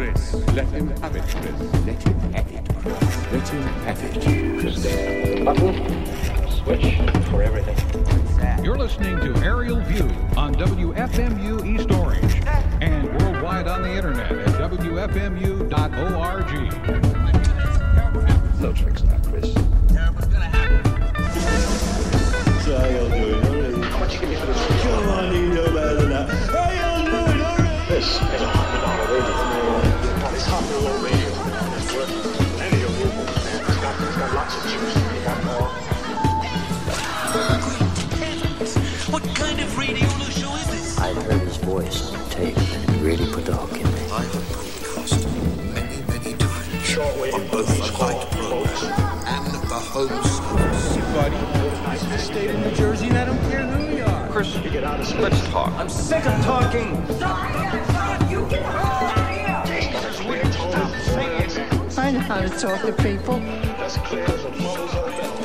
him have it, Chris. Let him have it, Chris. Let him have it, Chris. Let him have it, Chris. Button, switch for everything. You're listening to Aerial View on WFMU East Orange and worldwide on the internet at WFMU.org. No tricks now, Chris. So how y'all doing? All right. How much you give me for this? Come on, you know better than that. How y'all doing? All right. This is a hundred radio. Now, this hot roll radio is worth plenty of rubles, man. It's got, it's got lots of juice. You got more. What kind of radio show is this? I heard his voice on tape, and it really put the hook in me. I've broadcast many, many times. Shortwave On both movies the called light program and the home State of New Jersey, and I don't care who you are. Chris, you get out of space. Let's talk. I'm sick of talking. I know how to talk to people. That's clear as a muzzle's bell.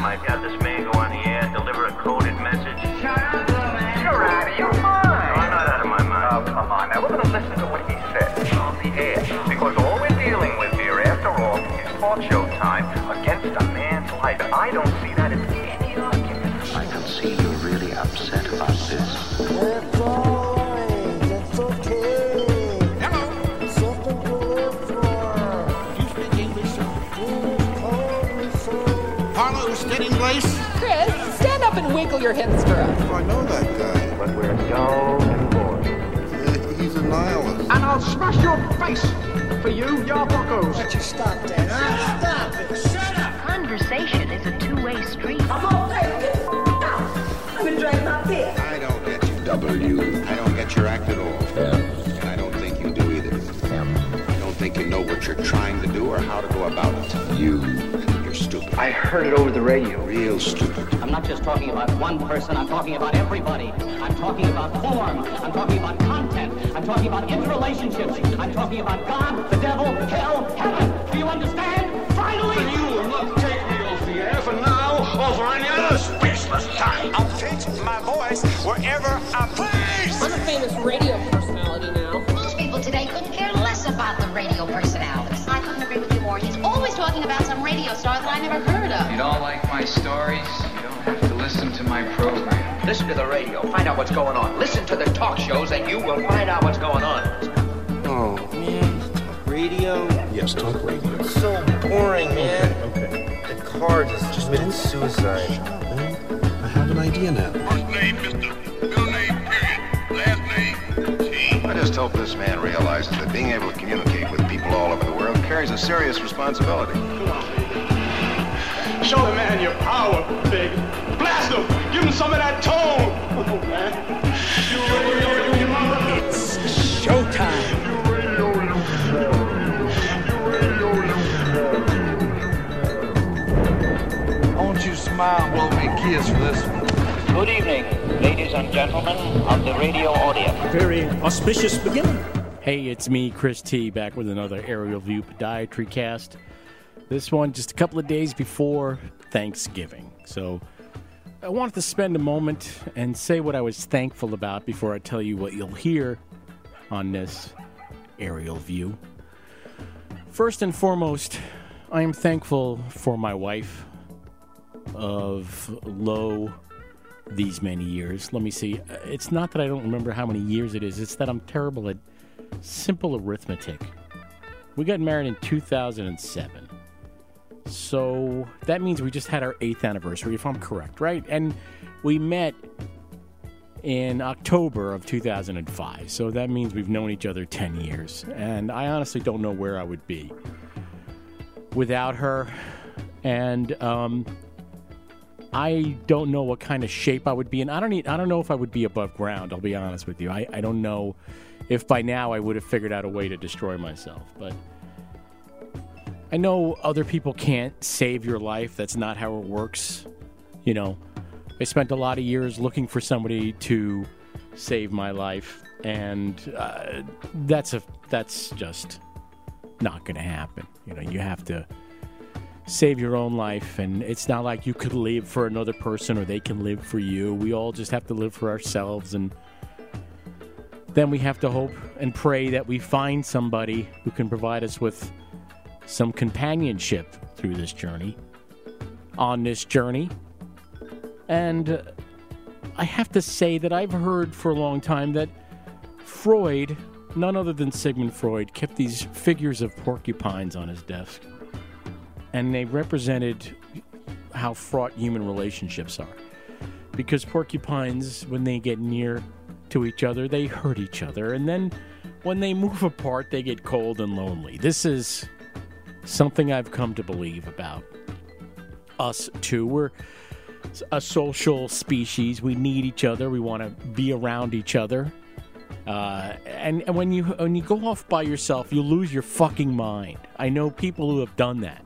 Might have this man go on the air, deliver a coded message. You're out of your mind. No, I'm not out of my mind. Oh, come on now. We're going to listen to what he said. on the air. Because all we're dealing with here, after all, is talk show time against a man's life. I don't see that as any argument. I can see you're really upset about up your hips for us. Oh, I know that guy. But we're dull and bored. He's a nihilist. And I'll smash your face for you, your buckos. Why don't you stop that, huh? Stop it. Shut up. Conversation is a two-way street. I'm okay. Get the f- out. I've been drinking my beer. I don't get you, W. I don't get your act at all. And I don't think you do either. I don't think you know what you're trying to do or how to go about it. You, you're stupid. I heard it over the radio. Real stupid. I'm not just talking about one person, I'm talking about everybody. I'm talking about form. I'm talking about content. I'm talking about interrelationships. I'm talking about God, the devil, hell, heaven. Do you understand? Finally! You will not take me off the air for now or for any other spaceless time. I'll pitch my voice wherever I please. I'm a famous radio personality now. Most people today couldn't care less about the radio personalities. I couldn't agree with you more. He's always talking about some radio star that I never heard of. You don't like my stories? You don't have to listen to my program. Listen to the radio. Find out what's going on. Listen to the talk shows and you will find out what's going on. Oh, Man, talk radio. yes, talk radio. It's so boring, man. Okay. The car just, just committed suicide. I have an idea now. First name, Mr. Middle name, period. Just hope this man realizes that being able to communicate with people all over the world carries a serious responsibility. Show the man your power, big. Blast him. Give him some of that tone. Oh, man. It's showtime. Won't you smile, blow me a kiss for this one? Good evening, ladies and gentlemen of the radio audience. Very auspicious beginning. Hey, it's me, Chris T, back with another Aerial View Podiatry cast. This one just a couple of days before Thanksgiving. So I wanted to spend a moment and say what I was thankful about before I tell you what you'll hear on this Aerial View. First and foremost, I am thankful for my wife of low these many years. Let me see. It's not that I don't remember how many years it is, it's that I'm terrible at simple arithmetic. We got married in 2007. So that means we just had our eighth anniversary, if I'm correct, right? And we met in October of 2005. So that means we've known each other 10 years. And I honestly don't know where I would be without her. And um, I don't know what kind of shape I would be in. I don't need, I don't know if I would be above ground, I'll be honest with you. I, I don't know if by now I would have figured out a way to destroy myself. But I know other people can't save your life. That's not how it works. You know, I spent a lot of years looking for somebody to save my life, and uh, that's a that's just not going to happen. You know, you have to save your own life, and it's not like you could live for another person or they can live for you. We all just have to live for ourselves, and then we have to hope and pray that we find somebody who can provide us with some companionship through this journey, on this journey. And I have to say that I've heard for a long time that Freud, none other than Sigmund Freud, kept these figures of porcupines on his desk. And they represented how fraught human relationships are. Because porcupines, when they get near to each other, they hurt each other. And then when they move apart, they get cold and lonely. This is something I've come to believe about us too. We're a social species. We need each other. We want to be around each other. Uh, and, and when you when you go off by yourself, you lose your fucking mind. I know people who have done that,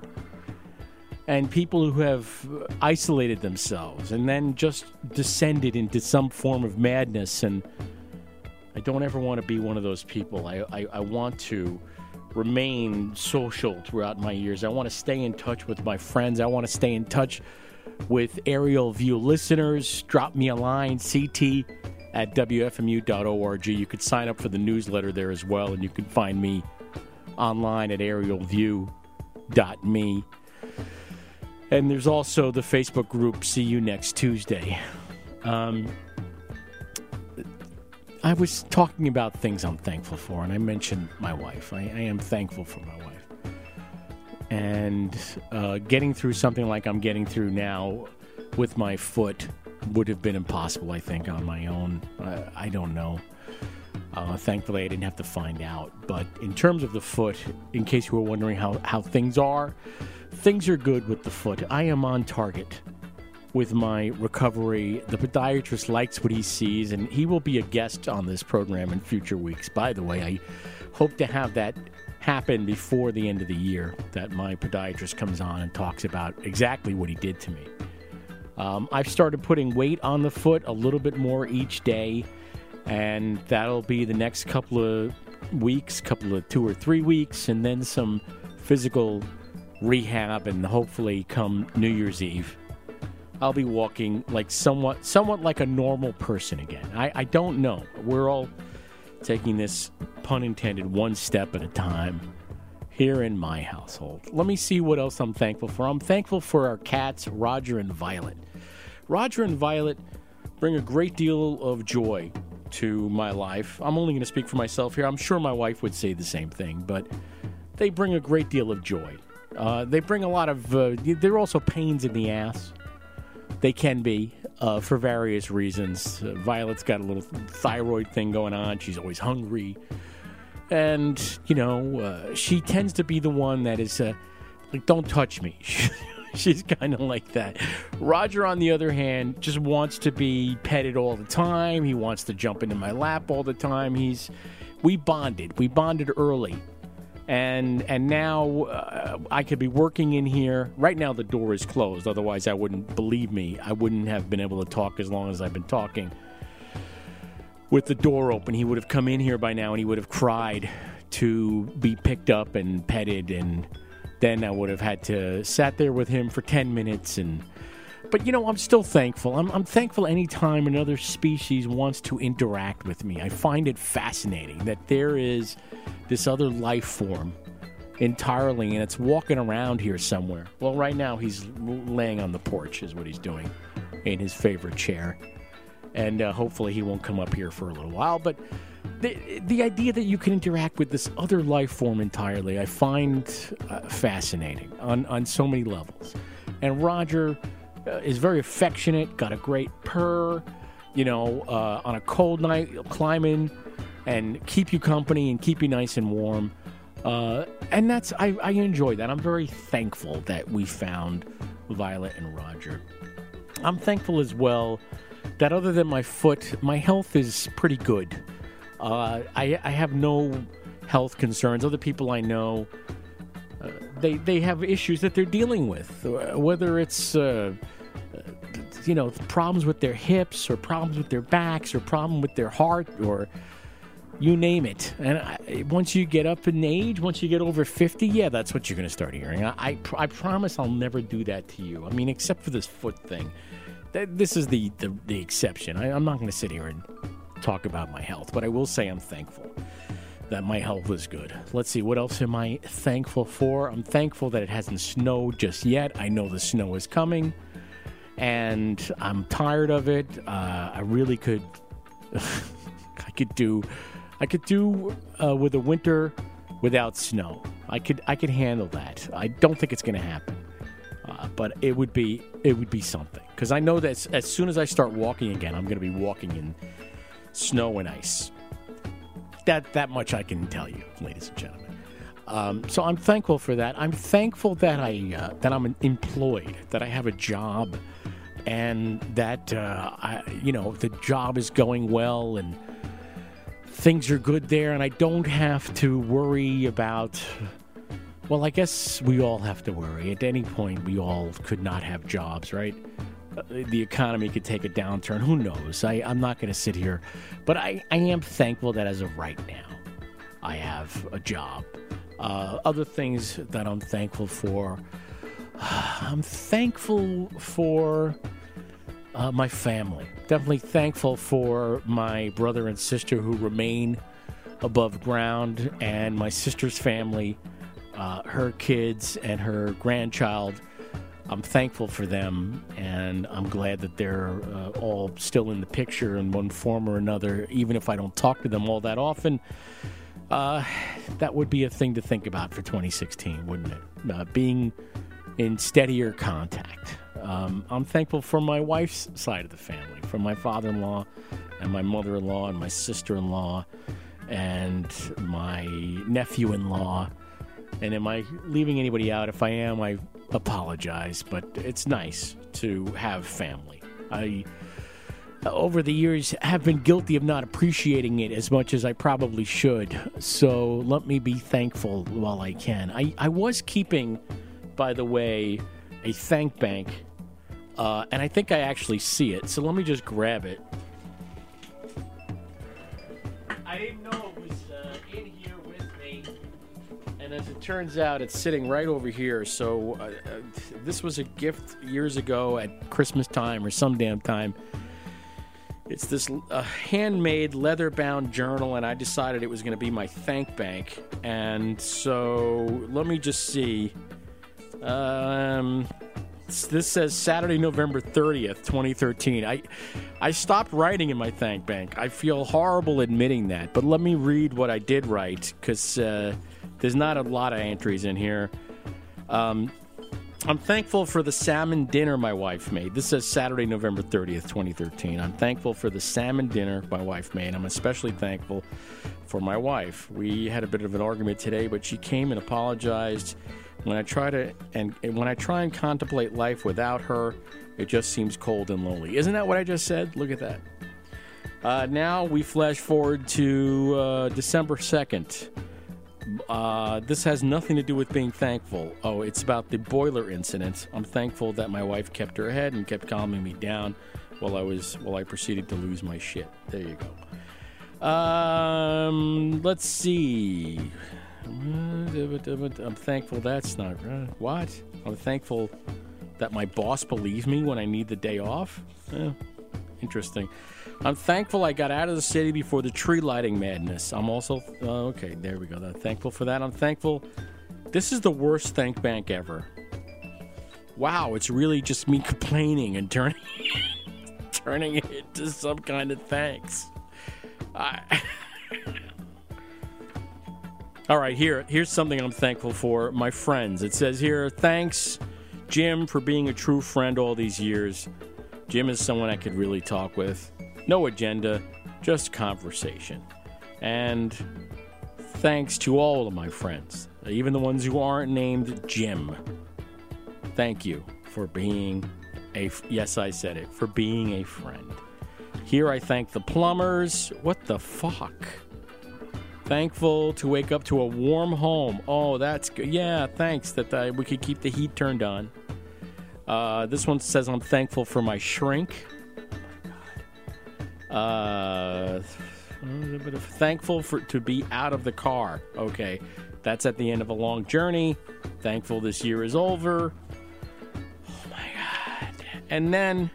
and people who have isolated themselves and then just descended into some form of madness. And I don't ever want to be one of those people. I, I, I want to remain social throughout my years. I want to stay in touch with my friends. I want to stay in touch with Aerial View listeners. Drop me a line, ct at wfmu.org. You could sign up for the newsletter there as well, and you can find me online at aerialview.me. And there's also the Facebook group See You Next Tuesday. Um, I was talking about things I'm thankful for, and I mentioned my wife. I, I am thankful for my wife. And uh, getting through something like I'm getting through now with my foot would have been impossible, I think, on my own. Uh, I don't know. Uh, thankfully, I didn't have to find out. But in terms of the foot, in case you were wondering how, how things are, things are good with the foot. I am on target with my recovery. The podiatrist likes what he sees, and he will be a guest on this program in future weeks. By the way, I hope to have that happen before the end of the year that my podiatrist comes on and talks about exactly what he did to me. Um, I've started putting weight on the foot a little bit more each day, and that'll be the next couple of weeks, couple of two or three weeks, and then some physical rehab, and hopefully come New Year's Eve. I'll be walking like somewhat, somewhat like a normal person again. I, I don't know. We're all taking this, pun intended, one step at a time here in my household. Let me see what else I'm thankful for. I'm thankful for our cats, Roger and Violet. Roger and Violet bring a great deal of joy to my life. I'm only going to speak for myself here. I'm sure my wife would say the same thing, but they bring a great deal of joy. Uh, they bring a lot of, uh, they're also pains in the ass. They can be uh, for various reasons. Uh, Violet's got a little thyroid thing going on. She's always hungry. And, you know, uh, she tends to be the one that is uh, like, don't touch me. She's kind of like that. Roger, on the other hand, just wants to be petted all the time. He wants to jump into my lap all the time. He's, we bonded. We bonded early and and now uh, I could be working in here. Right now the door is closed. Otherwise, I wouldn't believe me. I wouldn't have been able to talk as long as I've been talking. With the door open, he would have come in here by now and he would have cried to be picked up and petted, and then I would have had to sat there with him for ten minutes and. But you know, I'm still thankful. I'm, I'm thankful anytime another species wants to interact with me. I find it fascinating that there is this other life form entirely, and it's walking around here somewhere. Well, right now he's laying on the porch, is what he's doing, in his favorite chair, and uh, hopefully he won't come up here for a little while. But the the idea that you can interact with this other life form entirely, I find uh, fascinating on on so many levels. And Roger uh, is very affectionate, got a great purr. You know, uh, on a cold night, he'll climb in and keep you company and keep you nice and warm. Uh, and that's I, I enjoy that. I'm very thankful that we found Violet and Roger. I'm thankful as well that other than my foot, my health is pretty good. Uh, I, I have no health concerns. Other people I know, uh, they they have issues that they're dealing with, uh, whether it's uh, you know problems with their hips or problems with their backs or problem with their heart or you name it. And I, once you get up in age, once you get over 50, yeah, that's what you're going to start hearing. I, I, I, promise I'll never do that to you. I mean, except for this foot thing. This is the, the, the exception. I, I'm not going to sit here and talk about my health, but I will say I'm thankful that my health is good. Let's see, what else am I thankful for? I'm thankful that it hasn't snowed just yet. I know the snow is coming, and I'm tired of it. Uh, I really could, I could do, I could do uh, with a winter without snow. I could, I could handle that. I don't think it's going to happen, uh, but it would be, it would be something because I know that as, as soon as I start walking again, I'm going to be walking in snow and ice that that much I can tell you, ladies and gentlemen. Um, so I'm thankful for that. I'm thankful that I uh, that I'm employed, that I have a job, and that uh, I, you know the job is going well and things are good there, and I don't have to worry about. Well, I guess we all have to worry. At any point, we all could not have jobs, right? Uh, the economy could take a downturn. Who knows? I, I'm not going to sit here. But I, I am thankful that as of right now, I have a job. Uh, other things that I'm thankful for. I'm thankful for uh, my family. Definitely thankful for my brother and sister who remain above ground, and my sister's family, uh, her kids, and her grandchild. I'm thankful for them, and I'm glad that they're uh, all still in the picture in one form or another, even if I don't talk to them all that often. Uh, that would be a thing to think about for 2016, wouldn't it? Uh, being in steadier contact. Um, I'm thankful for my wife's side of the family, for my father in law and my mother in law and my sister in law and my nephew in law. And am I leaving anybody out? If I am, I apologize, but it's nice to have family. I, over the years, have been guilty of not appreciating it as much as I probably should. So let me be thankful while I can. I, I was keeping, by the way, a thank bank, uh, and I think I actually see it. So let me just grab it. I didn't know it was uh, in here with me. And as it turns out, it's sitting right over here. So uh, uh, this was a gift years ago at Christmas time or some damn time. It's this uh, handmade leather bound journal, and I decided it was going to be my thank bank. And so let me just see. Um, this says Saturday, November 30th, 2013. I, I stopped writing in my thank bank. I feel horrible admitting that, but let me read what I did write because uh, there's not a lot of entries in here. Um, I'm thankful for the salmon dinner my wife made. This says Saturday, November 30th, 2013. I'm thankful for the salmon dinner my wife made. I'm especially thankful for my wife. We had a bit of an argument today, but she came and apologized. When I try to and, and when I try and contemplate life without her, it just seems cold and lonely. Isn't that what I just said? Look at that. Uh, now we flash forward to uh, December 2nd. Uh, this has nothing to do with being thankful. Oh, it's about the boiler incident. I'm thankful that my wife kept her head and kept calming me down while I was while I proceeded to lose my shit. There you go. Um, let's see. I'm thankful that's not right. What? I'm thankful that my boss believes me when I need the day off. Interesting. I'm thankful I got out of the city before the tree lighting madness. I'm also uh, okay. There we go. I'm thankful for that. I'm thankful. This is the worst thank bank ever. Wow, it's really just me complaining and turning turning it into some kind of thanks. I. All right, here here's something I'm thankful for. My friends. It says here, thanks, Jim, for being a true friend all these years. Jim is someone I could really talk with. No agenda, just conversation. And thanks to all of my friends, even the ones who aren't named Jim. Thank you for being a yes, I said it, for being a friend. Here I thank the plumbers. What the fuck? Thankful to wake up to a warm home. Oh, that's good. Yeah, thanks that we could keep the heat turned on. Uh, this one says I'm thankful for my shrink. Oh my god. Uh, thankful for to be out of the car. Okay, that's at the end of a long journey. Thankful this year is over. Oh my god! And then,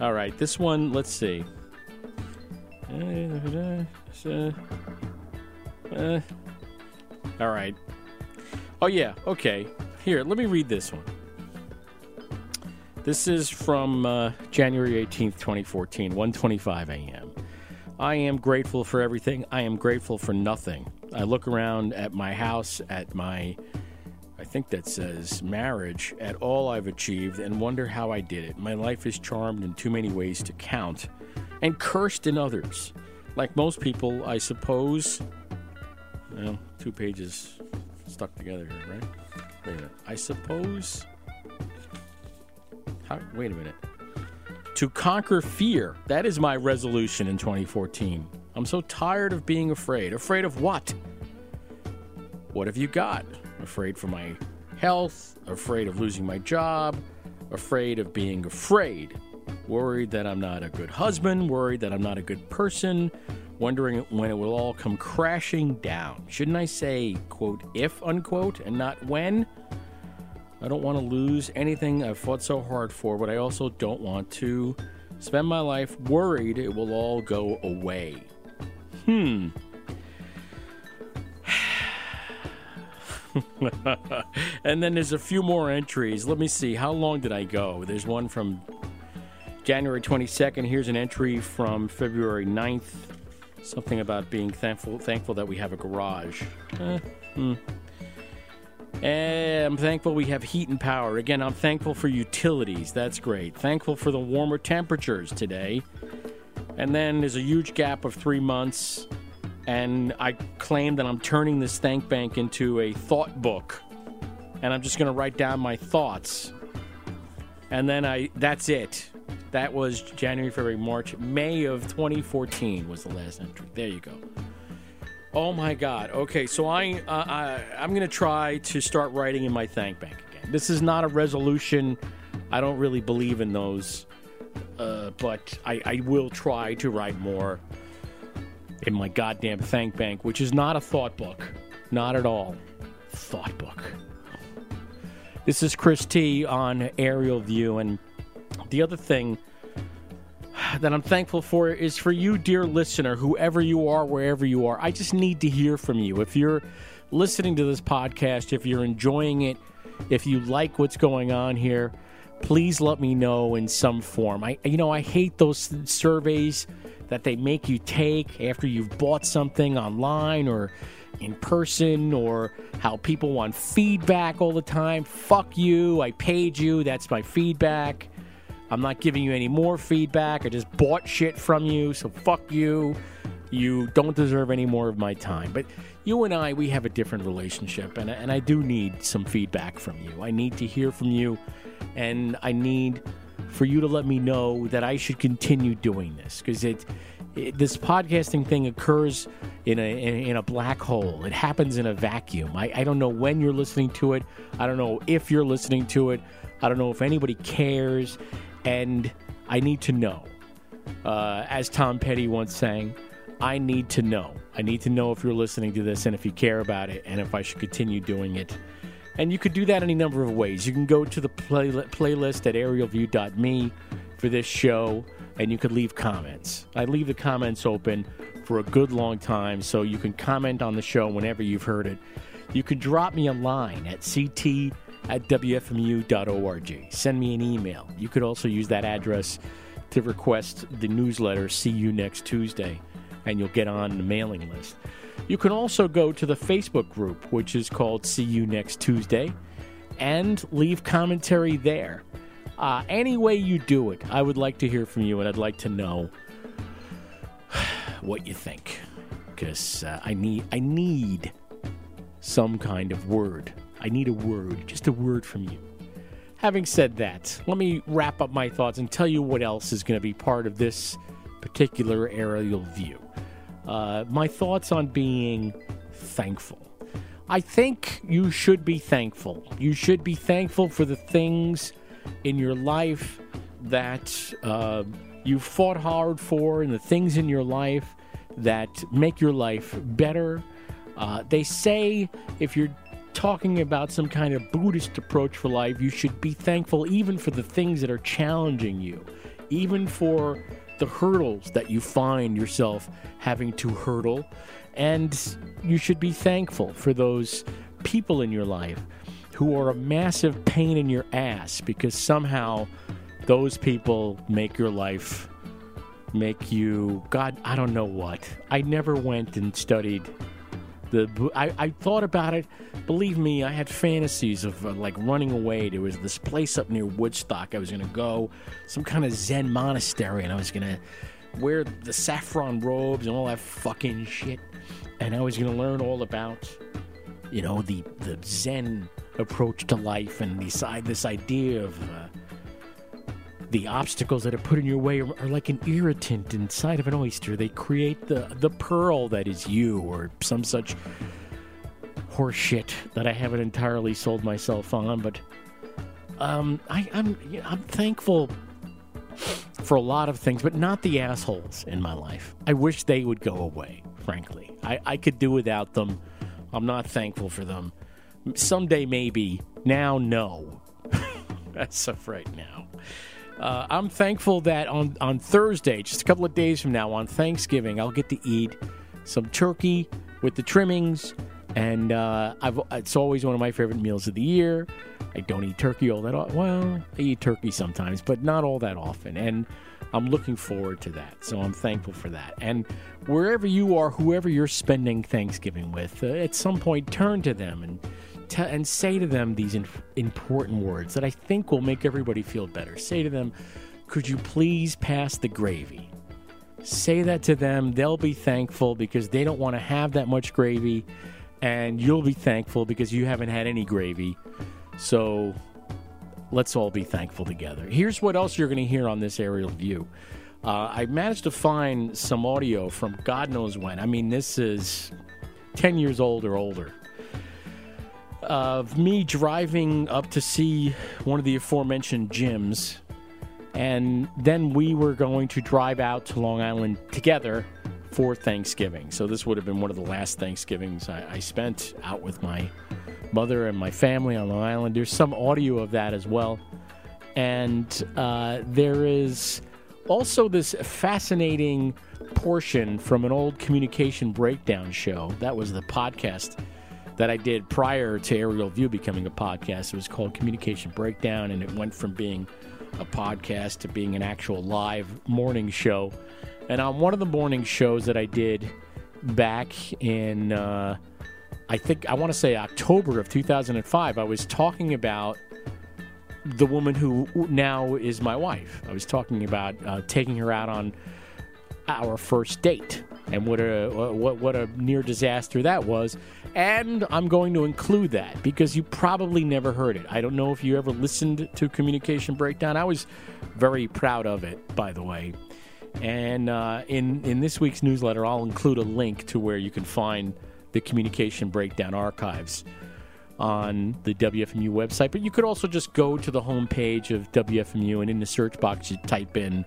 all right, this one. Let's see. Uh, uh, all right. Oh, yeah. Okay. Here, let me read this one. This is from uh, January 18th, 2014, 1:25 a.m. I am grateful for everything. I am grateful for nothing. I look around at my house, at my I think that says marriage, at all I've achieved and wonder how I did it. My life is charmed in too many ways to count and cursed in others. Like most people, I suppose. Well, two pages stuck together here, right? Wait a minute. I suppose. How, wait a minute. To conquer fear. That is my resolution in 2014. I'm so tired of being afraid. Afraid of what? What have you got? Afraid for my health, afraid of losing my job, afraid of being afraid, worried that I'm not a good husband, worried that I'm not a good person, wondering when it will all come crashing down. Shouldn't I say, quote, if, unquote, and not when? I don't want to lose anything I've fought so hard for, but I also don't want to spend my life worried it will all go away. Hmm. and then there's a few more entries. Let me see. How long did I go? There's one from January 22nd. Here's an entry from February 9th. Something about being thankful thankful that we have a garage. Eh. And I'm thankful we have heat and power. Again, I'm thankful for utilities. That's great. Thankful for the warmer temperatures today. And then there's a huge gap of three months. And I claim that I'm turning this thank bank into a thought book. And I'm just going to write down my thoughts. And then I that's it. That was January, February, March, May of 2014 was the last entry. There you go. Oh my God. Okay, so I, uh, I I'm gonna try to start writing in my thank bank again. This is not a resolution. I don't really believe in those, uh, but I, I will try to write more in my goddamn thank bank, which is not a thought book, not at all. Thought book. This is Chris T on Aerial View, and the other thing that I'm thankful for is for you, dear listener, whoever you are, wherever you are. I just need to hear from you. If you're listening to this podcast, if you're enjoying it, if you like what's going on here, please let me know in some form. I you know, I hate those surveys that they make you take after you've bought something online or in person or how people want feedback all the time. Fuck you. I paid you. That's my feedback. I'm not giving you any more feedback. I just bought shit from you, so fuck you. You don't deserve any more of my time. But you and I, we have a different relationship, and, and I do need some feedback from you. I need to hear from you, and I need for you to let me know that I should continue doing this because it, it, this podcasting thing occurs in a in, in, a black hole. It happens in a vacuum. I, I don't know when you're listening to it. I don't know if you're listening to it. I don't know if anybody cares and I need to know. Uh, as Tom Petty once sang, I need to know. I need to know if you're listening to this and if you care about it and if I should continue doing it. And you could do that any number of ways. You can go to the play- playlist at aerialview.me for this show and you could leave comments. I leave the comments open for a good long time so you can comment on the show whenever you've heard it. You can drop me a line at ct at WFMU.org. Send me an email. You could also use that address to request the newsletter, See You Next Tuesday, and you'll get on the mailing list. You can also go to the Facebook group, which is called See You Next Tuesday, and leave commentary there. Uh, any way you do it, I would like to hear from you, and I'd like to know what you think, because uh, I need I need some kind of word I need a word, just a word from you. Having said that, let me wrap up my thoughts and tell you what else is going to be part of this particular aerial view. Uh, my thoughts on being thankful. I think you should be thankful. You should be thankful for the things in your life that uh, you fought hard for and the things in your life that make your life better. Uh, they say if you're talking about some kind of Buddhist approach for life, you should be thankful even for the things that are challenging you, even for the hurdles that you find yourself having to hurdle. And you should be thankful for those people in your life who are a massive pain in your ass because somehow those people make your life make you god i don't know what i never went and studied the I, I thought about it. Believe me i had fantasies of uh, like running away. There was this place up near woodstock i was to go some kind of zen monastery and i was to wear the saffron robes and all that fucking shit. And i was to learn all about you know the the zen approach to life and decide this idea of uh, the obstacles that are put in your way are, are, like an irritant inside of an oyster. They create the the pearl that is you, or some such horseshit that I haven't entirely sold myself on. But um, I, I'm I'm thankful for a lot of things, but not the assholes in my life. I wish they would go away. Frankly, I, I could do without them. I'm not thankful for them. Someday, maybe. Now, no. That's of right now. Uh, I'm thankful that on, on Thursday, just a couple of days from now, on Thanksgiving, I'll get to eat some turkey with the trimmings. And uh, it's always one of my favorite meals of the year. I don't eat turkey all that often. Well, I eat turkey sometimes, but not all that often. And I'm looking forward to that. So I'm thankful for that. And wherever you are, whoever you're spending Thanksgiving with, uh, at some point turn to them and te- and say to them these important words that I think will make everybody feel better. Say to them, "Could you please pass the gravy?" Say that to them. They'll be thankful because they don't want to have that much gravy, and you'll be thankful because you haven't had any gravy. So let's all be thankful together. Here's what else you're going to hear on this aerial view. Uh, I managed to find some audio from God knows when. I mean, this is 10 years old or older. Of me driving up to see one of the aforementioned Jims. And then we were going to drive out to Long Island together for Thanksgiving. So this would have been one of the last Thanksgivings I, I spent out with my mother and my family on Long Island. There's some audio of that as well. And uh, there is also this fascinating portion from an old communication breakdown show. That was the podcast that I did prior to Aerial View becoming a podcast. It was called Communication Breakdown, and it went from being a podcast to being an actual live morning show. And on one of the morning shows that I did back in. Uh, I think I want to say October of 2005, I was talking about the woman who now is my wife. I was talking about uh, taking her out on our first date and what a what what a near disaster that was. And I'm going to include that because you probably never heard it. I don't know if you ever listened to Communication Breakdown. I was very proud of it, by the way. And uh, in in this week's newsletter, I'll include a link to where you can find the communication breakdown archives on the WFMU website. But you could also just go to the homepage of WFMU and in the search box, you type in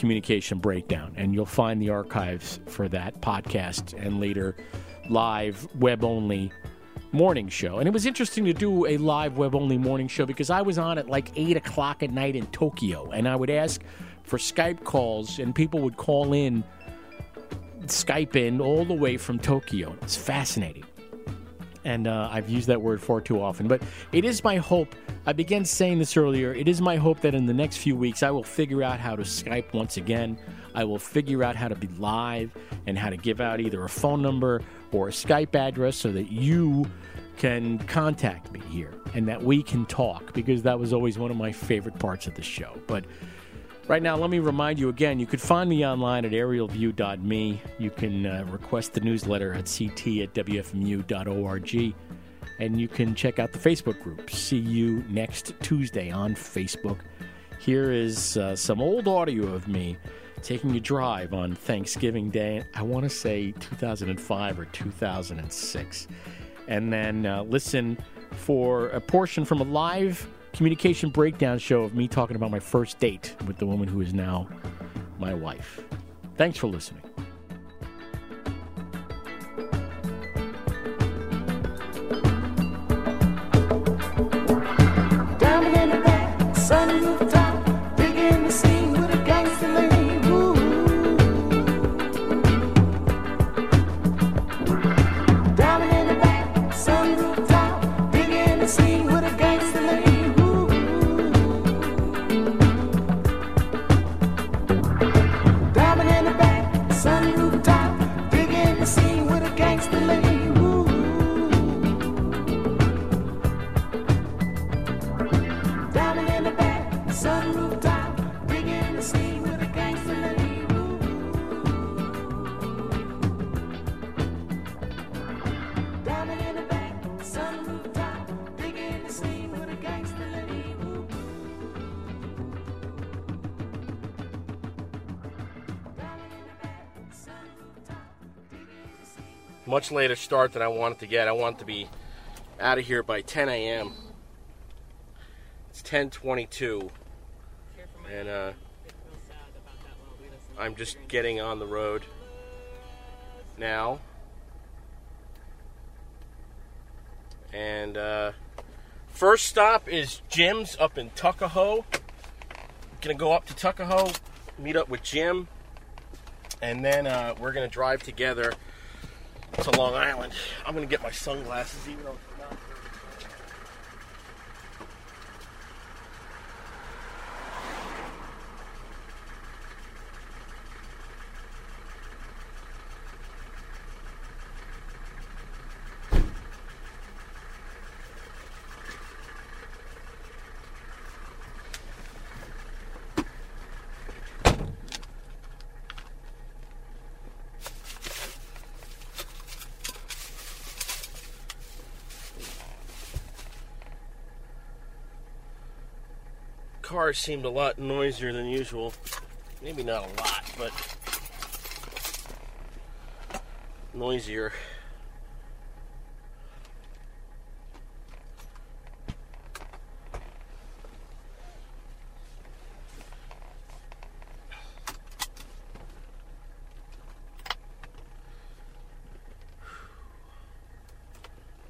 communication breakdown and you'll find the archives for that podcast and later live web only morning show. And it was interesting to do a live web only morning show because I was on at like 8 o'clock at night in Tokyo and I would ask for Skype calls and people would call in Skype in all the way from Tokyo. It's fascinating. And uh, I've used that word far too often. But it is my hope, I began saying this earlier, it is my hope that in the next few weeks I will figure out how to Skype once again. I will figure out how to be live and how to give out either a phone number or a Skype address so that you can contact me here and that we can talk because that was always one of my favorite parts of the show. But Right now, let me remind you again you could find me online at aerialview.me. You can uh, request the newsletter at ct at wfmu.org. And you can check out the Facebook group. See you next Tuesday on Facebook. Here is uh, some old audio of me taking a drive on Thanksgiving Day. I want to say 2005 or 2006. And then uh, listen for a portion from a live communication breakdown show of me talking about my first date with the woman who is now my wife. Thanks for listening. Later start than I wanted to get. I wanted to be out of here by 10 a.m. It's 10:22, and uh, I'm just getting on the road now. And uh, first stop is Jim's up in Tuckahoe. Gonna go up to Tuckahoe, meet up with Jim, and then uh, we're gonna drive together to Long Island. I'm gonna get my sunglasses, even though. Cars seemed a lot noisier than usual. Maybe not a lot, but noisier.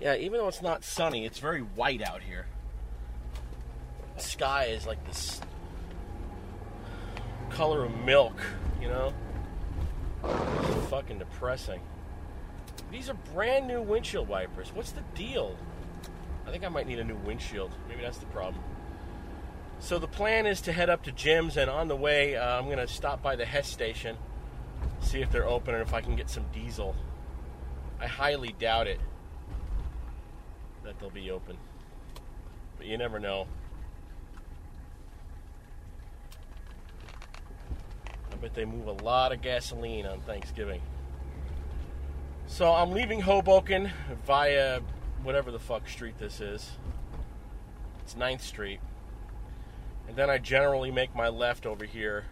Yeah, even though it's not sunny, it's very white out here. Sky is like this color of milk, you know? It's fucking depressing. These are brand new windshield wipers. What's the deal? I think I might need a new windshield. Maybe that's the problem. So the plan is to head up to Jim's, and on the way, uh, I'm gonna stop by the Hess station, see if they're open, and if I can get some diesel. I highly doubt it that they'll be open, but you never know. Bet they move a lot of gasoline on Thanksgiving. So I'm leaving Hoboken via whatever the fuck street this is. It's 9th Street. And then I generally make my left over here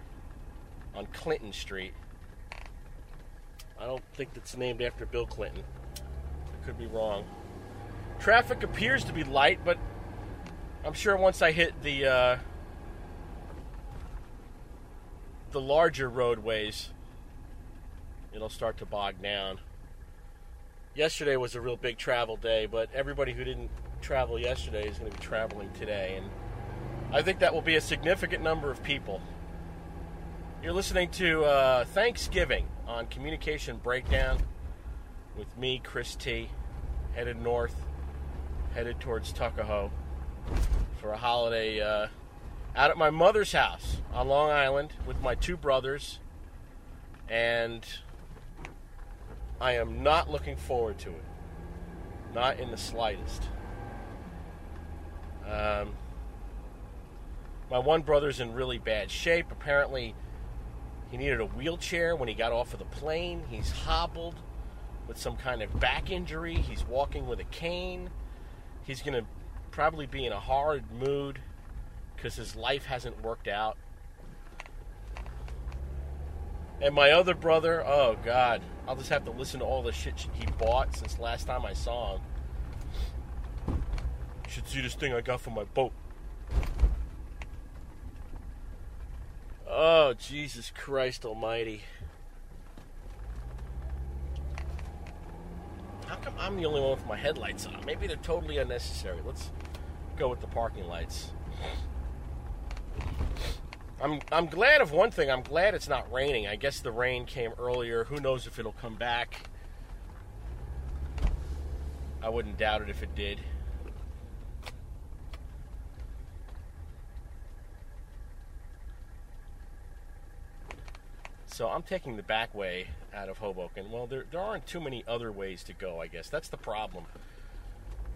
on Clinton Street. I don't think it's named after Bill Clinton. I could be wrong. Traffic appears to be light, but I'm sure once I hit the uh, the larger roadways, it'll start to bog down. Yesterday was a real big travel day, but everybody who didn't travel yesterday is going to be traveling today, and I think that will be a significant number of people. You're listening to uh, Thanksgiving on Communication Breakdown with me, Chris T, headed north, headed towards Tuckahoe for a holiday uh, out at my mother's house on Long Island with my two brothers, and I am not looking forward to it. Not in the slightest. Um, my one brother's in really bad shape. Apparently, he needed a wheelchair when he got off of the plane. He's hobbled with some kind of back injury. He's walking with a cane. He's going to probably be in a hard mood because his life hasn't worked out. And my other brother, oh God, I'll just have to listen to all the shit he bought since last time I saw him. You should see this thing I got for my boat. Oh, Jesus Christ Almighty. How come I'm the only one with my headlights on? Maybe they're totally unnecessary. Let's go with the parking lights. I'm I'm glad of one thing. I'm glad it's not raining. I guess the rain came earlier. Who knows if it'll come back? I wouldn't doubt it if it did. So I'm taking the back way out of Hoboken. Well, there, there aren't too many other ways to go, I guess. That's the problem.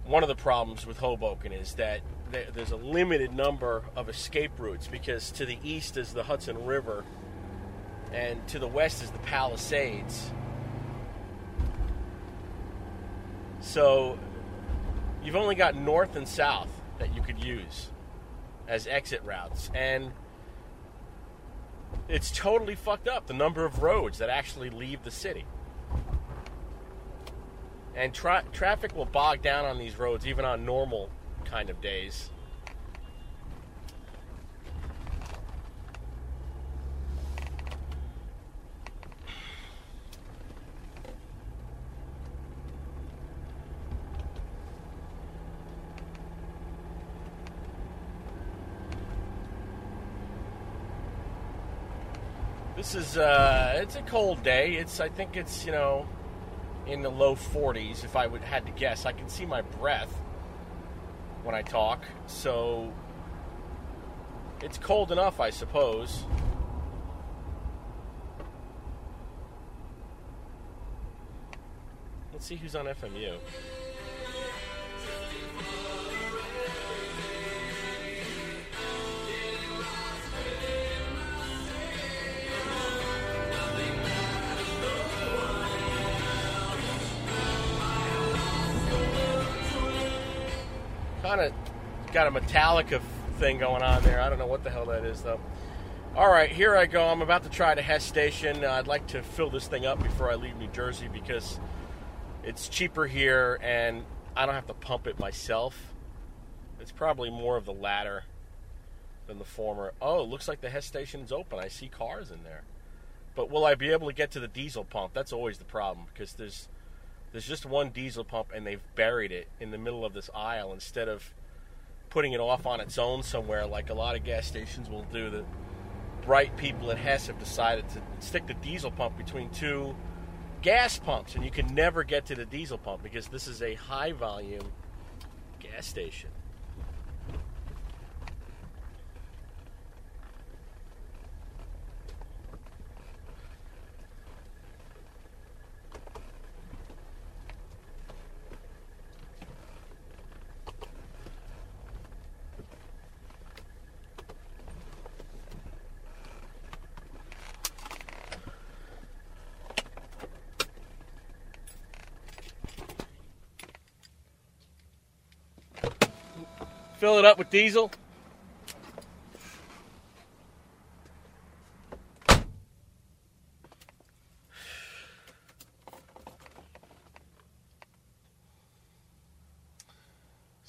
One of the problems with Hoboken is that there's a limited number of escape routes because to the east is the Hudson River and to the west is the Palisades. So you've only got north and south that you could use as exit routes. And it's totally fucked up the number of roads that actually leave the city. And tra- traffic will bog down on these roads even on normal kind of days. This is uh, it's a cold day. It's I think it's you know in the low 40s. If I would had to guess, I can see my breath when I talk, so it's cold enough, I suppose. Let's see who's on FMU. Kind of got a Metallica thing going on there. I don't know what the hell that is, though. All right, here I go. I'm about to try the Hess station. Uh, I'd like to fill this thing up before I leave New Jersey because it's cheaper here and I don't have to pump it myself. It's probably more of the latter than the former. Oh, it looks like the Hess station is open. I see cars in there. But will I be able to get to the diesel pump? That's always the problem because there's there's just one diesel pump and they've buried it in the middle of this aisle instead of putting it off on its own somewhere like a lot of gas stations will do. The bright people at Hess have decided to stick the diesel pump between two gas pumps, and you can never get to the diesel pump because this is a high volume gas station. Fill it up with diesel. This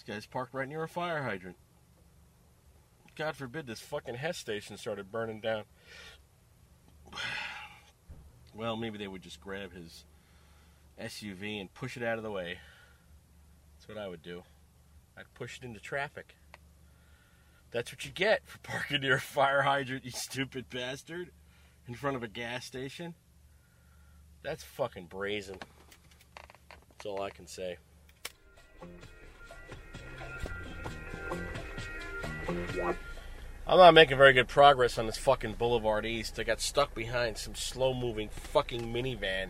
guy's parked right near a fire hydrant. God forbid this fucking Hess station started burning down. Well, maybe they would just grab his SUV and push it out of the way. That's what I would do. I'd push it into traffic. That's what you get for parking near a fire hydrant, you stupid bastard. In front of a gas station. That's fucking brazen. That's all I can say. I'm not making very good progress on this fucking Boulevard East. I got stuck behind some slow moving fucking minivan.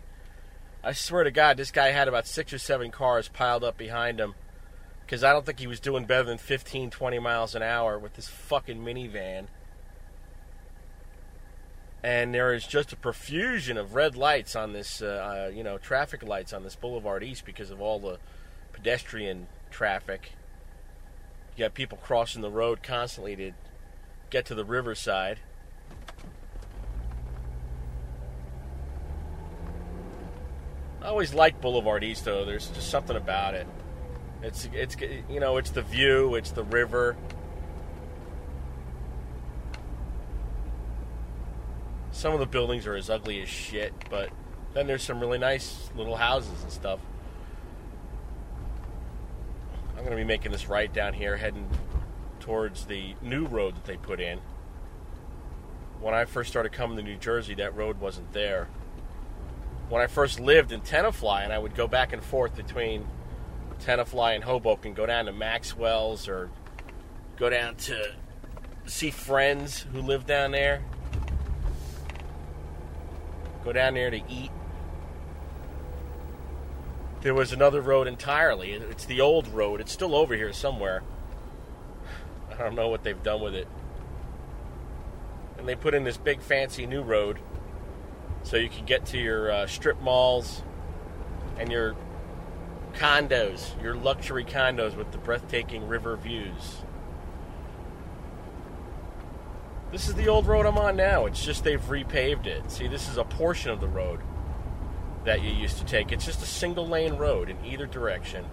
I swear to God, this guy had about six or seven cars piled up behind him because I don't think he was doing better than 15, 20 miles an hour with this fucking minivan. And there is just a profusion of red lights on this, uh, uh, you know, traffic lights on this Boulevard East because of all the pedestrian traffic. You got people crossing the road constantly to get to the riverside. I always liked Boulevard East, though. There's just something about it. It's it's you know it's the view, it's the river. Some of the buildings are as ugly as shit, but then there's some really nice little houses and stuff. I'm to be making this right down here, heading towards the new road that they put in. When I first started coming to New Jersey, that road wasn't there. When I first lived in Tenafly, and I would go back and forth between Tenafly and Hoboken, go down to Maxwell's or go down to see friends who live down there. Go down there to eat. There was another road entirely. It's the old road. It's still over here somewhere. I don't know what they've done with it. And they put in this big fancy new road so you can get to your uh, strip malls and your condos, your luxury condos with the breathtaking river views. This is the old road I'm on now. It's just they've repaved it. See, this is a portion of the road. that you used to take. It's just a single lane road in either direction,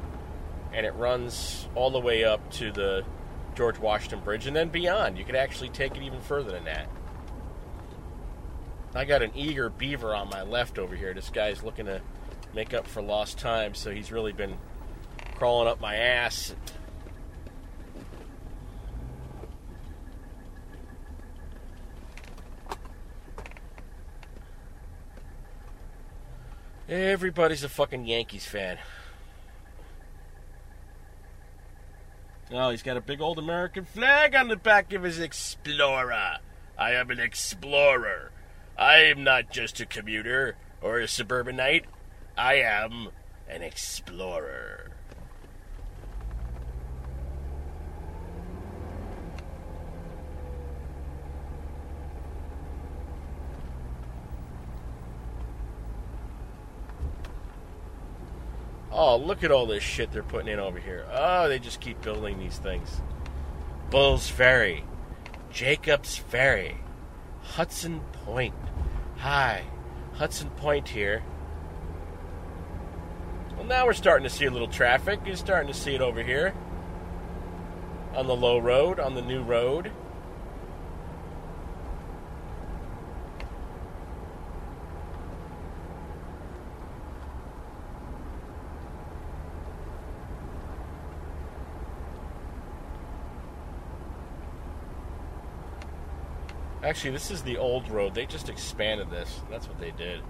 and it runs all the way up to the George Washington Bridge and then beyond. You could actually take it even further than that. I got an eager beaver on my left over here. This guy's looking to make up for lost time, so he's really been crawling up my ass. Everybody's a fucking Yankees fan. Oh, he's got a big old American flag on the back of his Explorer. I am an explorer. I am not just a commuter or a suburbanite. I am an explorer. Oh, look at all this shit they're putting in over here. Oh, they just keep building these things. Bull's Ferry, Jacob's Ferry, Hudson Point. Hi, Hudson Point here. Well, now we're starting to see a little traffic. You're starting to see it over here. On the low road, on the new road. Actually, this is the old road. They just expanded this. That's what they did.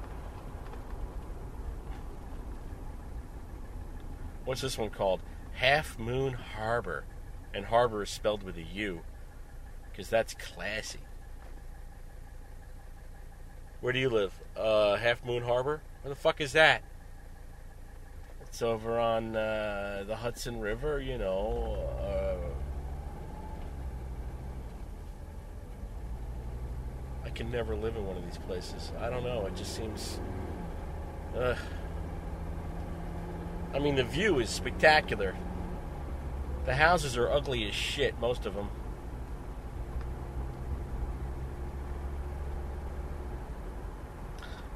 What's this one called? Half Moon Harbor. And harbor is spelled with a U. Because that's classy. Where do you live? Uh, Half Moon Harbor? Where the fuck is that? It's over on uh, the Hudson River, you know. Uh, I can never live in one of these places. I don't know. It just seems. Uh, I mean, the view is spectacular. The houses are ugly as shit, most of them.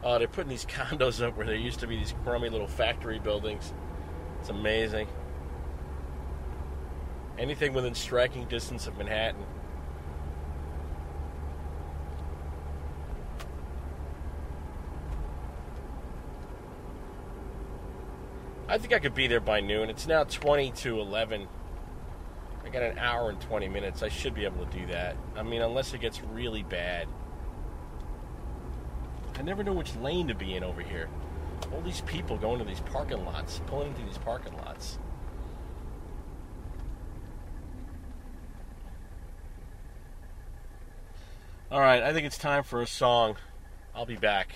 Oh, they're putting these condos up where there used to be these crummy little factory buildings. It's amazing. Anything within striking distance of Manhattan. I think I could be there by noon. It's now 20 to 11. I got an hour and 20 minutes. I should be able to do that. I mean, unless it gets really bad. I never know which lane to be in over here. All these people going to these parking lots, pulling into these parking lots. All right, I think it's time for a song. I'll be back.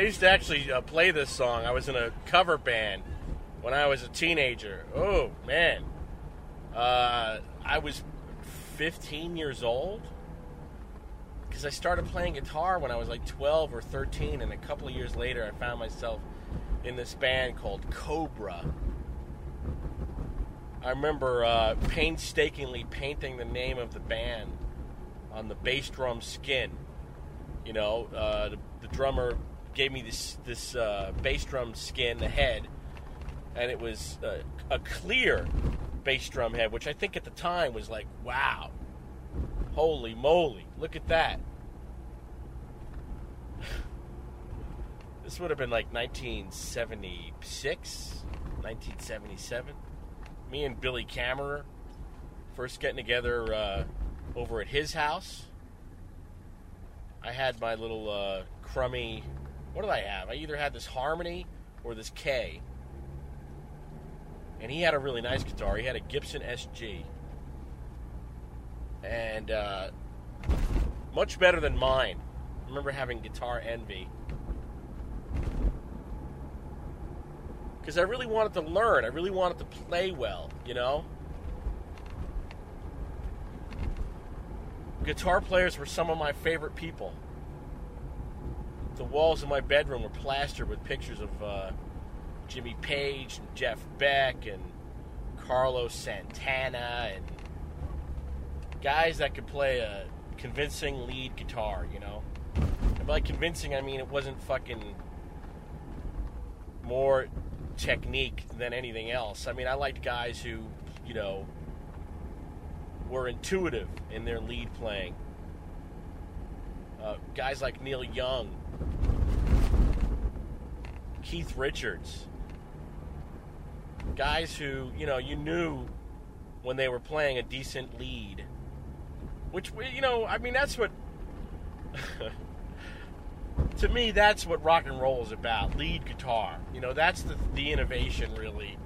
I used to actually uh, play this song. I was in a cover band when I was a teenager. Oh man, uh, I was 15 years old because I started playing guitar when I was like 12 or 13, and a couple of years later, I found myself in this band called Cobra. I remember uh, painstakingly painting the name of the band on the bass drum skin. You know, uh, the, the drummer gave me this this uh, bass drum skin, the head, and it was uh, a clear bass drum head, which I think at the time was like, wow, holy moly, look at that. this would have been like 1976, 1977. Me and Billy Kammerer first getting together uh, over at his house. I had my little uh, crummy. What did I have? I either had this Harmony or this Kay. And he had a really nice guitar. He had a Gibson SG. And uh, much better than mine. I remember having guitar envy. Because I really wanted to learn. I really wanted to play well, you know? guitar players were some of my favorite people. The walls of my bedroom were plastered with pictures of uh, Jimmy Page and Jeff Beck and Carlos Santana and guys that could play a convincing lead guitar, you know? And by convincing, I mean it wasn't fucking more technique than anything else. I mean, I liked guys who, you know, were intuitive in their lead playing. Uh, guys like Neil Young, Keith Richards, guys who, you know, you knew when they were playing a decent lead. Which, you know, I mean, that's what. to me, that's what rock and roll is about lead guitar. You know, that's the, the innovation, really,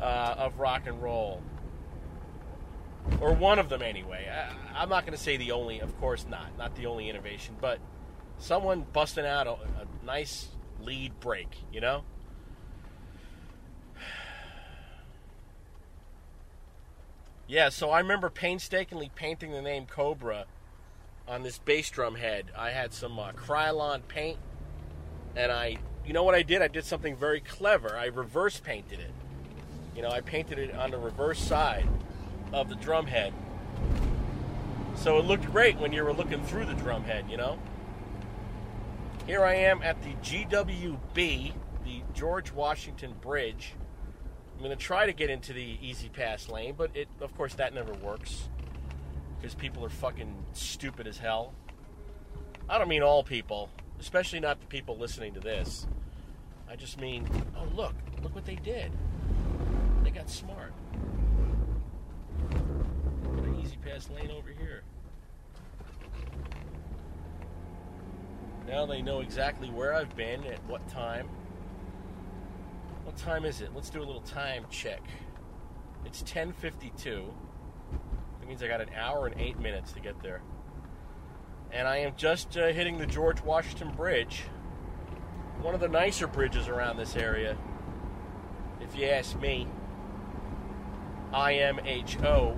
uh, of rock and roll. Or one of them, anyway. I, I'm not going to say the only, of course not, not the only innovation, but someone busting out a, a nice lead break, you know? Yeah, so I remember painstakingly painting the name Cobra on this bass drum head. I had some uh, Krylon paint, and I, you know what I did? I did something very clever. I reverse painted it. You know, I painted it on the reverse side of the drum head. So it looked great when you were looking through the drum head, you know? Here I am at the GWB, the George Washington Bridge. I'm going to try to get into the E-ZPass lane, but it, of course, that never works because people are fucking stupid as hell. I don't mean all people, especially not the people listening to this. I just mean, oh look, look what they did. They got smart. Got an E-ZPass lane over here. Now they know exactly where I've been at what time. What time is it? Let's do a little time check. It's 10:52. That means I got an hour and 8 minutes to get there. And I am just uh, hitting the George Washington Bridge. One of the nicer bridges around this area. If you ask me. IMHO.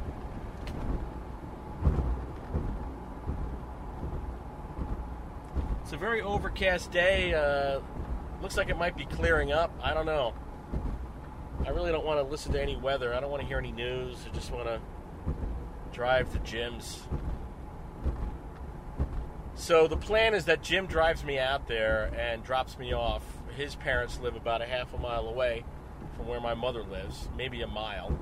It's a very overcast day. Uh, looks like it might be clearing up. I don't know. I really don't want to listen to any weather. I don't want to hear any news. I just want to drive to Jim's. So the plan is that Jim drives me out there and drops me off. His parents live about a half a mile away from where my mother lives, maybe a mile.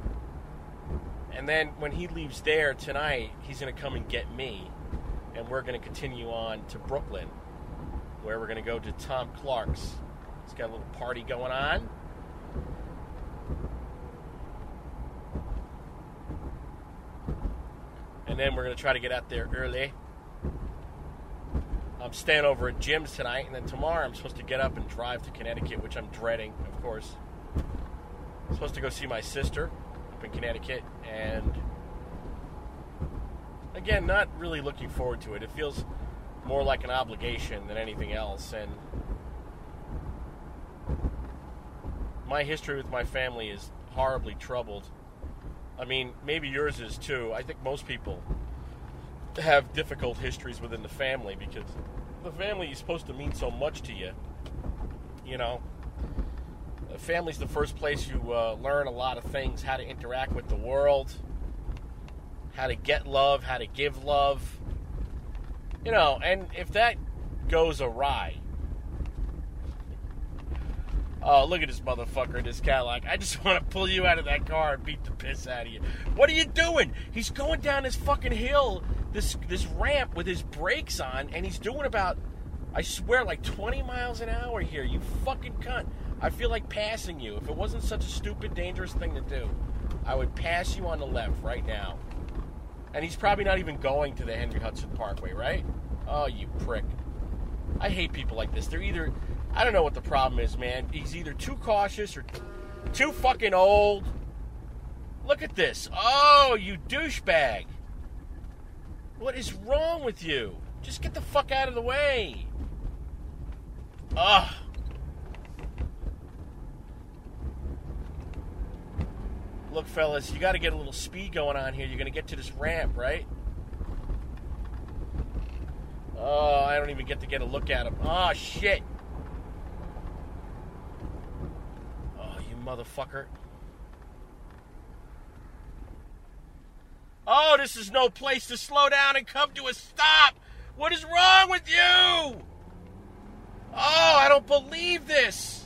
And then when he leaves there tonight, he's going to come and get me. And we're going to continue on to Brooklyn, where we're going to go to Tom Clark's. He's got a little party going on. And then we're going to try to get out there early. I'm staying over at Jim's tonight, and then tomorrow I'm supposed to get up and drive to Connecticut, which I'm dreading, of course. I'm supposed to go see my sister up in Connecticut, and again, not really looking forward to it. It feels more like an obligation than anything else, and my history with my family is horribly troubled. I mean, maybe yours is too. I think most people have difficult histories within the family because the family is supposed to mean so much to you. You know, family's the first place you uh, learn a lot of things how to interact with the world, how to get love, how to give love. You know, and if that goes awry, Oh, look at this motherfucker in this Cadillac. I just want to pull you out of that car and beat the piss out of you. What are you doing? He's going down this fucking hill, this this ramp with his brakes on, and he's doing about, I swear, like 20 miles an hour here. You fucking cunt. I feel like passing you. If it wasn't such a stupid, dangerous thing to do, I would pass you on the left right now. And he's probably not even going to the Henry Hudson Parkway, right? Oh, you prick. I hate people like this. They're either I don't know what the problem is, man. He's either too cautious or too fucking old. Look at this. Oh, you douchebag. What is wrong with you? Just get the fuck out of the way. Ugh. Look, fellas, you got to get a little speed going on here. You're going to get to this ramp, right? Oh, I don't even get to get a look at him. Oh, shit. Oh, you motherfucker. Oh, this is no place to slow down and come to a stop. What is wrong with you? Oh, I don't believe this.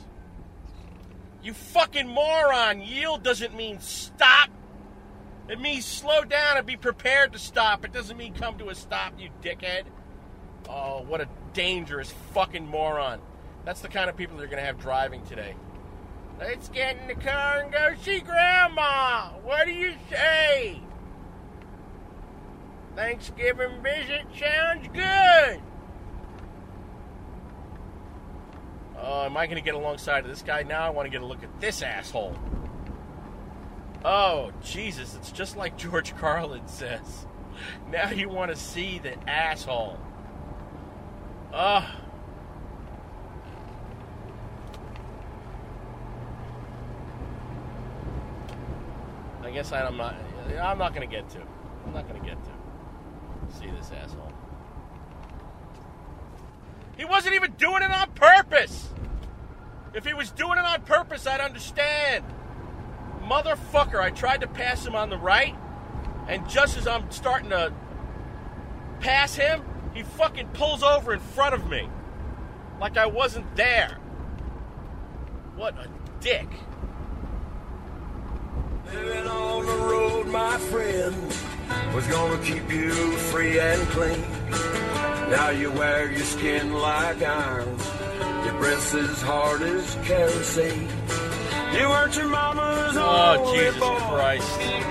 You fucking moron. Yield doesn't mean stop. It means slow down and be prepared to stop. It doesn't mean come to a stop, you dickhead. Oh, what a dangerous fucking moron. That's the kind of people they're going to have driving today. Let's get in the car and go see Grandma. What do you say? Thanksgiving visit sounds good. Oh, am I going to get alongside of this guy now? I want to get a look at this asshole. Oh, Jesus, it's just like George Carlin says. Now you want to see the asshole. Ugh. I guess I'm not. I'm not to get to. I'm not going to get to. See this asshole. He wasn't even doing it on purpose. If he was doing it on purpose, I'd understand. Motherfucker, I tried to pass him on the right, and just as I'm starting to pass him, he fucking pulls over in front of me. Like I wasn't there. What a dick. Living on the road, my friend, was gonna keep you free and clean. Now you wear your skin like iron, your breath's as hard as kerosene. You weren't your mama's Oh, Jesus boy, Christ.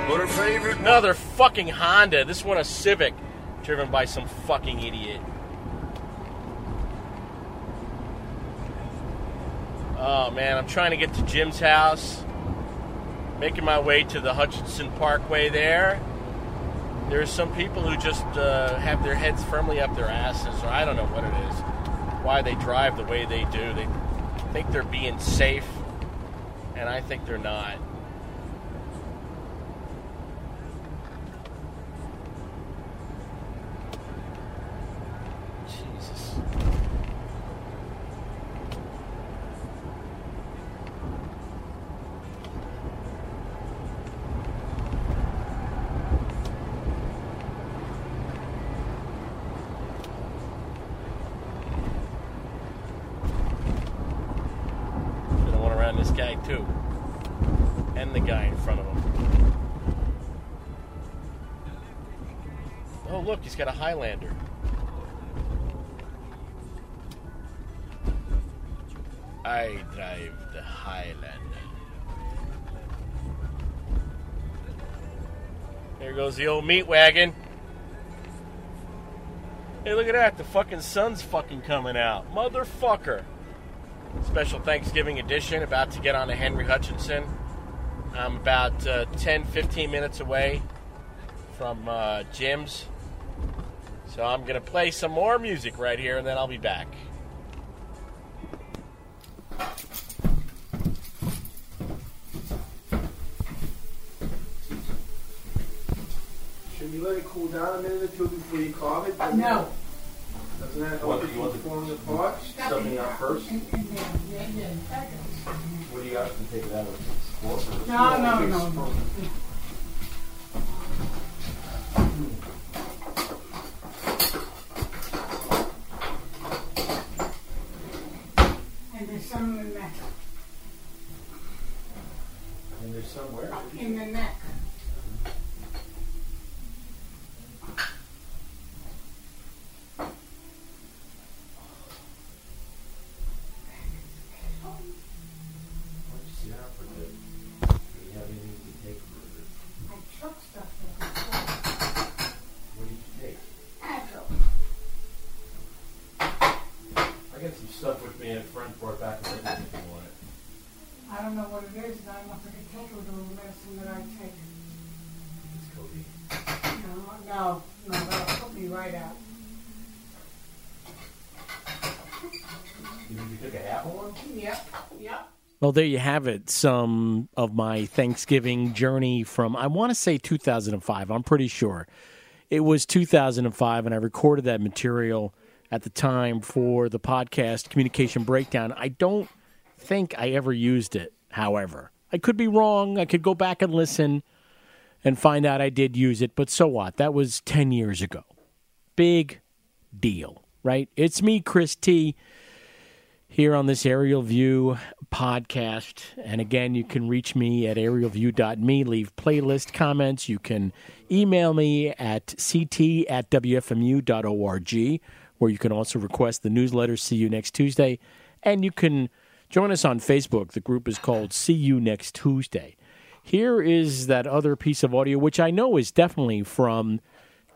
but her favorite. Another fucking Honda. This one a Civic, driven by some fucking idiot. Oh man, I'm trying to get to Jim's house. Making my way to the Hutchinson Parkway there. There's some people who just uh, have their heads firmly up their asses, or I don't know what it is. Why they drive the way they do. They think they're being safe, and I think they're not. He's got a Highlander. I drive the Highlander. There goes the old meat wagon. Hey, look at that. The fucking sun's fucking coming out. Motherfucker. Special Thanksgiving edition about to get on to Henry Hutchinson. I'm about uh, 10, 15 minutes away from uh, Jim's. So I'm going to play some more music right here and then I'll be back. Should we let it cool down a minute or two before you carve it? No. Doesn't that What, help you you want from the- falling apart? Stuffing out first? What do you got to take it out of? Squawk No, no, no, no. And there's some in the neck. And there's somewhere. In the neck. Why don't you sit down for a bit? Do you have anything to take for it? I took stuff from the What did you take? Advil. I got some stuff with me. A friend brought back a little if you want it. I don't know what it is, I don't know if I can take it with the medicine that I take. It's Cody. No, no, no, that'll put me right out. You, you took a half of one? Yep, yep. Well, there you have it. Some of my Thanksgiving journey from, I want to say 2005. I'm pretty sure. It was 2005, and I recorded that material at the time for the podcast Communication Breakdown. I don't think I ever used it, however. I could be wrong. I could go back and listen and find out I did use it, but so what? That was 10 years ago. Big deal, right? It's me, Chris T, here on this Aerial View podcast. And again, you can reach me at aerialview.me, leave playlist comments. You can email me at ct at wfmu.org, where you can also request the newsletter. See you next Tuesday. And you can join us on Facebook. The group is called See You Next Tuesday. Here is that other piece of audio, which I know is definitely from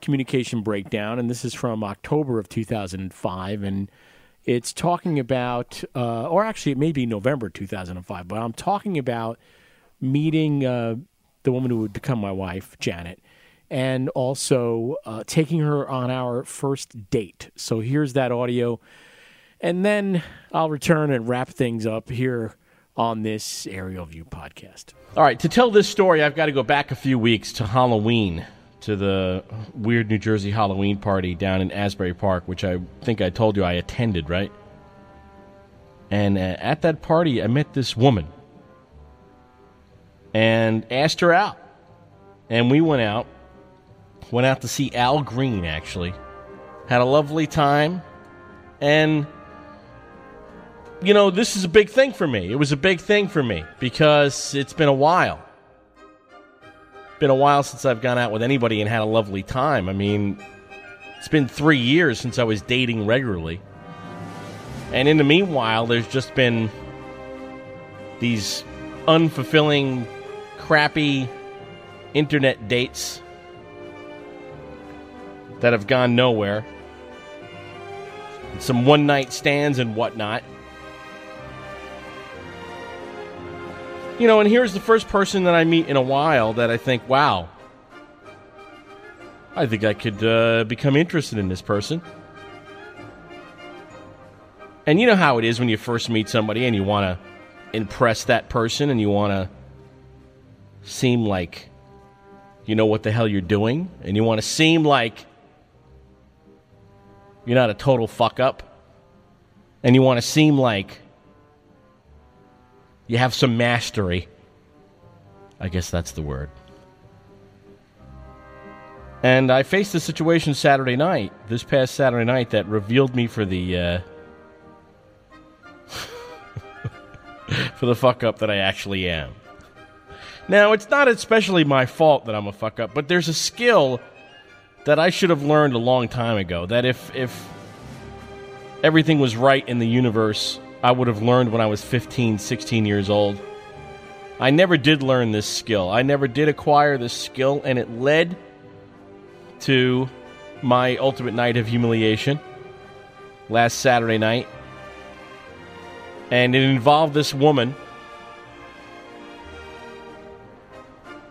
Communication Breakdown, and this is from October of 2005. And it's talking about, uh, or actually, it may be November 2005, but I'm talking about meeting uh, the woman who would become my wife, Janet, and also uh, taking her on our first date. So here's that audio. And then I'll return and wrap things up here on this Aerial View podcast. All right, to tell this story, I've got to go back a few weeks to Halloween, to the weird New Jersey Halloween party down in Asbury Park, which I think I told you I attended, right? And uh, at that party, I met this woman and asked her out. And we went out, went out to see Al Green, actually. Had a lovely time. And you know, this is a big thing for me. It was a big thing for me because it's been a while. Been a while since I've gone out with anybody and had a lovely time. I mean, it's been three years since I was dating regularly. And in the meanwhile, there's just been these unfulfilling, crappy internet dates that have gone nowhere. Some one night stands and whatnot. You know, and here's the first person that I meet in a while that I think, wow, I think I could uh, become interested in this person. And you know how it is when you first meet somebody and you want to impress that person and you want to seem like you know what the hell you're doing and you want to seem like you're not a total fuck up and you want to seem like you have some mastery. I guess that's the word. And I faced a situation Saturday night, this past Saturday night, that revealed me for the uh, for the fuck up that I actually am. Now, it's not especially my fault that I'm a fuck up, but there's a skill that I should have learned a long time ago. That if if everything was right in the universe, I would have learned when I was 15, 16 years old. I never did learn this skill. I never did acquire this skill, and it led to my ultimate night of humiliation last Saturday night. And it involved this woman.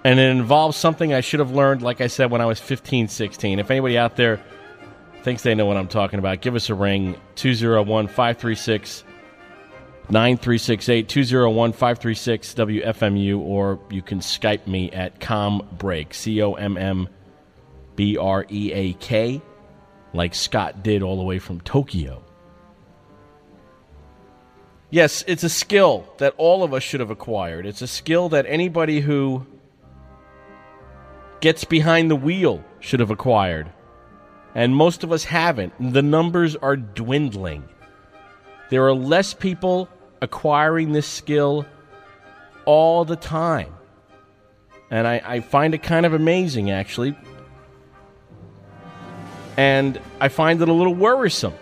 And it involves something I should have learned, like I said, when I was 15, 16. If anybody out there thinks they know what I'm talking about, give us a ring 201 536 9368 201 536 WFMU, or you can Skype me at CommBreak, C O M M B R E A K, like Scott did all the way from Tokyo. Yes, it's a skill that all of us should have acquired. It's a skill that anybody who gets behind the wheel should have acquired. And most of us haven't. The numbers are dwindling. There are less people acquiring this skill all the time. And I, I find it kind of amazing, actually. And I find it a little worrisome.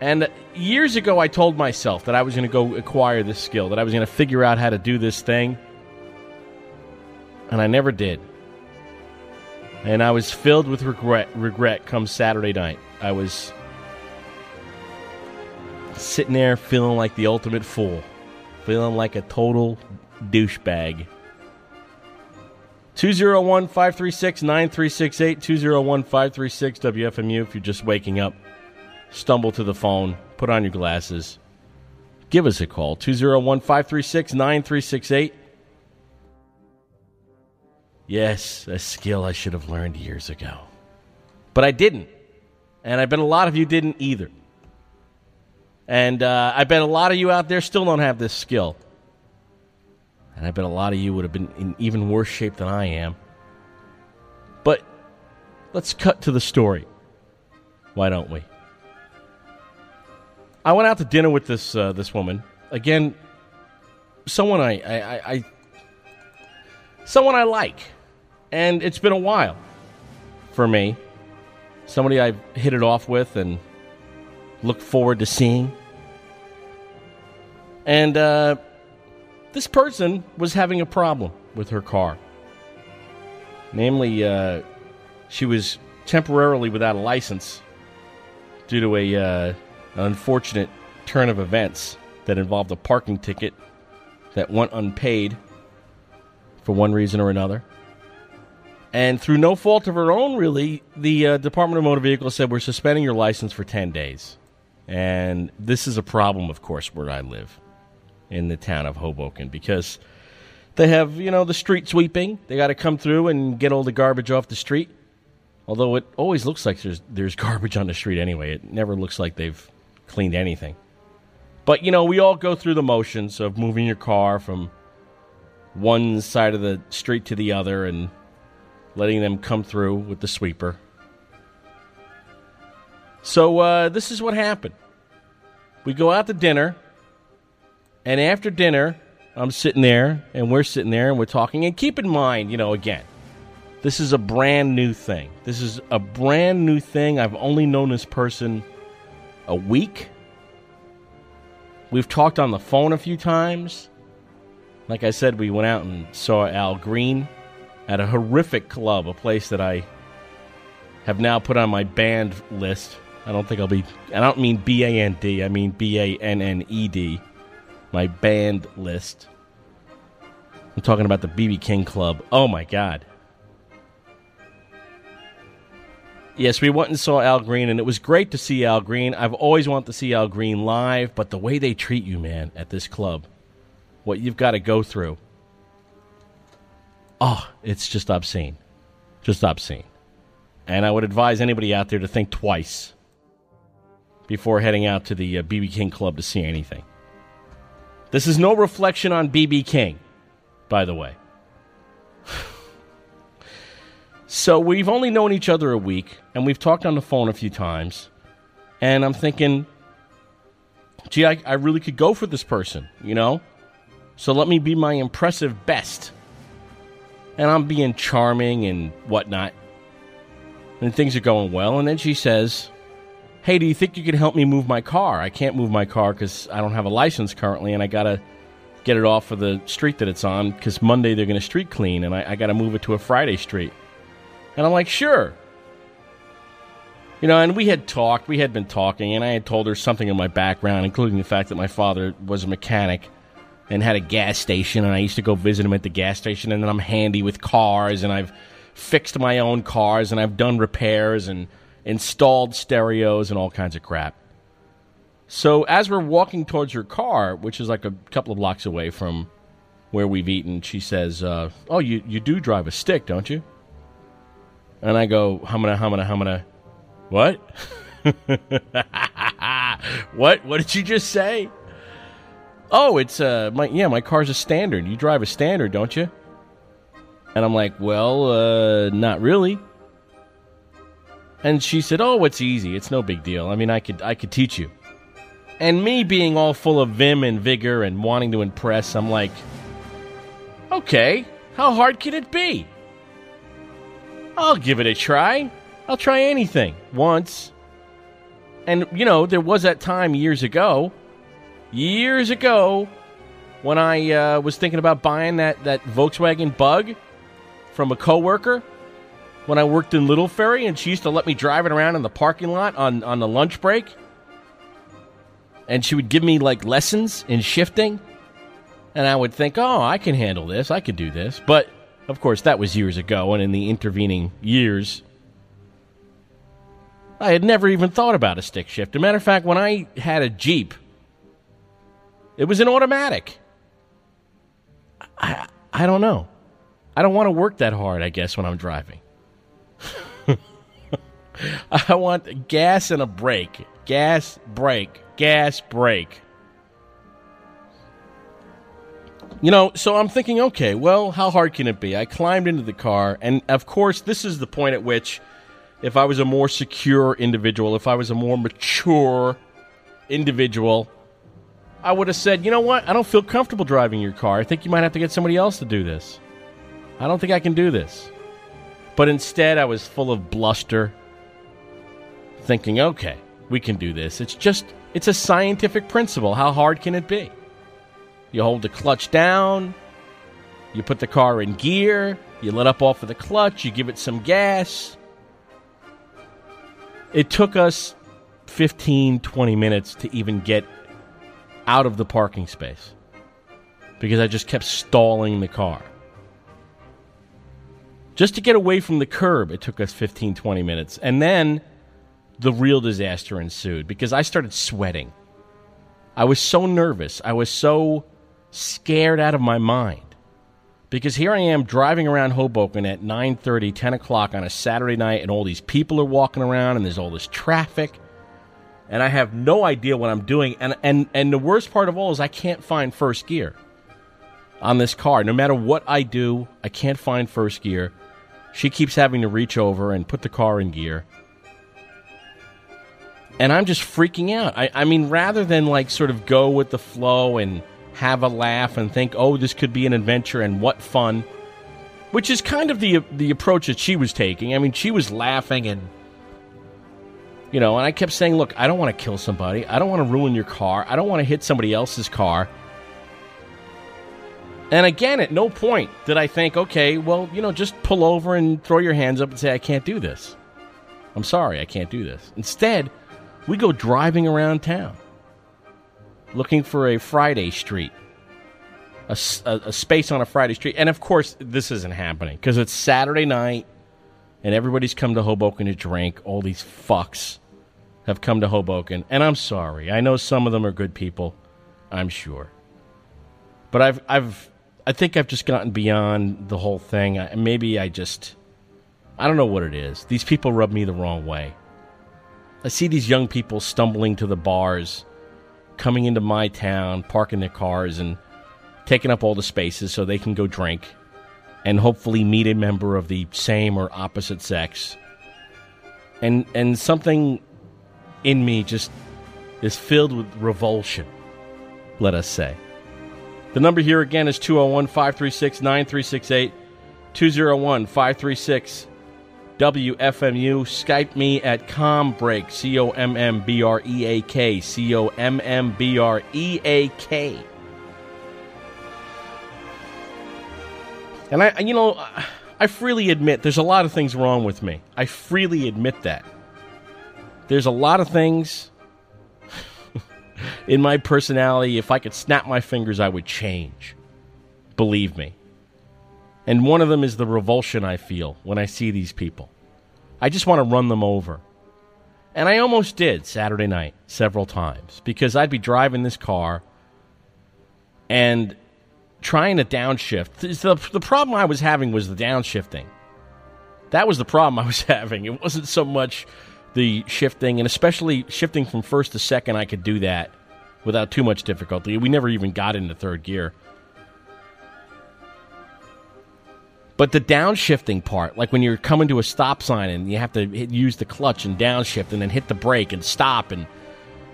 And years ago, I told myself that I was going to go acquire this skill, that I was going to figure out how to do this thing. And I never did. And I was filled with regret, regret come Saturday night. I was sitting there feeling like the ultimate fool, feeling like a total douchebag. 201 536 9368, 201 536 WFMU if you're just waking up. Stumble to the phone, put on your glasses. Give us a call, 201 536 9368. Yes, a skill I should have learned years ago. But I didn't. And I bet a lot of you didn't either. And uh, I bet a lot of you out there still don't have this skill. And I bet a lot of you would have been in even worse shape than I am. But let's cut to the story. Why don't we? I went out to dinner with this uh, this woman again. Someone I, I, I, someone I like, and it's been a while for me. Somebody I've hit it off with and look forward to seeing. And uh, this person was having a problem with her car. Namely, uh, she was temporarily without a license due to a uh, unfortunate turn of events that involved a parking ticket that went unpaid for one reason or another. And through no fault of her own, really, the uh, Department of Motor Vehicles said we're suspending your license for 10 days. And this is a problem, of course, where I live in the town of Hoboken because they have, you know, the street sweeping. They got to come through and get all the garbage off the street. Although it always looks like there's there's garbage on the street anyway. It never looks like they've cleaned anything. But you know, we all go through the motions of moving your car from one side of the street to the other and letting them come through with the sweeper. So uh, this is what happened. We go out to dinner, and after dinner, I'm sitting there, and we're sitting there, and we're talking. And keep in mind, you know, again, this is a brand new thing. This is a brand new thing. I've only known this person a week. We've talked on the phone a few times. Like I said, we went out and saw Al Green at a horrific club, a place that I have now put on my banned list. I don't think I'll be. I don't mean B A N D. I mean B A N N E D. My band list. I'm talking about the BB King Club. Oh my God. Yes, we went and saw Al Green, and it was great to see Al Green. I've always wanted to see Al Green live, but the way they treat you, man, at this club, what you've got to go through, oh, it's just obscene. Just obscene. And I would advise anybody out there to think twice before heading out to the uh, BB King Club to see anything. This is no reflection on BB King, by the way. So we've only known each other a week, and we've talked on the phone a few times. And I'm thinking, gee, I, I really could go for this person, you know? So let me be my impressive best. And I'm being charming and whatnot. And things are going well. And then she says, Hey, do you think you could help me move my car? I can't move my car because I don't have a license currently, and I got to get it off of the street that it's on because Monday they're to street clean, and I, I got to move it to a Friday street. And I'm like, sure. You know, and we had talked, we had been talking, and I had told her something of my background, including the fact that my father was a mechanic and had a gas station, and I used to go visit him at the gas station, and then I'm handy with cars, and I've fixed my own cars, and I've done repairs and installed stereos and all kinds of crap. So as we're walking towards her car, which is like a couple of blocks away from where we've eaten, she says, uh, "Oh, you you do drive a stick, don't you?" And I go, humana, humana, humana. What? what? What did you just say? Oh, it's uh, my yeah, my car's a standard. You drive a standard, don't you? And I'm like, well, uh, not really. And she said, "Oh, it's easy. It's no big deal. I mean, I could I could teach you." And me being all full of vim and vigor and wanting to impress, I'm like, "Okay, how hard can it be?" I'll give it a try. I'll try anything once. And, you know, there was that time years ago, years ago, when I uh, was thinking about buying that, that Volkswagen Bug from a coworker when I worked in Little Ferry, and she used to let me drive it around in the parking lot on, on the lunch break. And she would give me, like, lessons in shifting. And I would think, oh, I can handle this. I could do this. But of course, that was years ago, and in the intervening years, I had never even thought about a stick shift. As a matter of fact, when I had a Jeep, it was an automatic. I, I don't know. I don't want to work that hard, I guess, when I'm driving. I want gas and a brake. Gas, brake, gas, brake. You know, so I'm thinking, okay, well, how hard can it be? I climbed into the car, and of course, this is the point at which, if I was a more secure individual, if I was a more mature individual, I would have said, you know what? I don't feel comfortable driving your car. I think you might have to get somebody else to do this. I don't think I can do this. But instead, I was full of bluster, thinking, okay, we can do this. It's just, it's a scientific principle. How hard can it be? You hold the clutch down, you put the car in gear, you let up off of the clutch, you give it some gas. It took us 15, 20 minutes to even get out of the parking space because I just kept stalling the car. Just to get away from the curb, it took us 15, 20 minutes. And then the real disaster ensued because I started sweating. I was so nervous. I was so scared out of my mind. Because here I am driving around Hoboken at 9:30, 10 o'clock on a Saturday night, and all these people are walking around, and there's all this traffic, and I have no idea what I'm doing. And and and the worst part of all is I can't find first gear on this car. No matter what I do, I can't find first gear. She keeps having to reach over and put the car in gear. And I'm just freaking out. I, I mean, rather than like sort of go with the flow and have a laugh and think, oh, this could be an adventure and what fun, which is kind of the the approach that she was taking. I mean, she was laughing and you know, and I kept saying, look, I don't want to kill somebody. I don't want to ruin your car. I don't want to hit somebody else's car. And again, at no point did I think, okay, well, you know, just pull over and throw your hands up and say, I can't do this. I'm sorry, I can't do this. Instead, we go driving around town looking for a Friday street, a, a, a space on a Friday street. And of course, this isn't happening because it's Saturday night and everybody's come to Hoboken to drink. All these fucks have come to Hoboken. And I'm sorry. I know some of them are good people, I'm sure. But I've, I've, I think I've just gotten beyond the whole thing. I, maybe I just, I don't know what it is. These people rub me the wrong way. I see these young people stumbling to the bars, coming into my town, parking their cars, and taking up all the spaces so they can go drink and hopefully meet a member of the same or opposite sex. And and something in me just is filled with revulsion, let us say. The number here again is 201 536 9368. 201 536 WFMU. Skype me at CommBreak, C O M M B R E A K, C O M M B R E A K. And I, you know, I freely admit there's a lot of things wrong with me. I freely admit that. There's a lot of things in my personality. If I could snap my fingers, I would change. Believe me. And one of them is the revulsion I feel when I see these people. I just want to run them over. And I almost did Saturday night several times because I'd be driving this car and trying to downshift. The, the problem I was having was the downshifting. That was the problem I was having. It wasn't so much the shifting, and especially shifting from first to second, I could do that without too much difficulty. We never even got into third gear. But the downshifting part, like when you're coming to a stop sign and you have to hit, use the clutch and downshift and then hit the brake and stop, and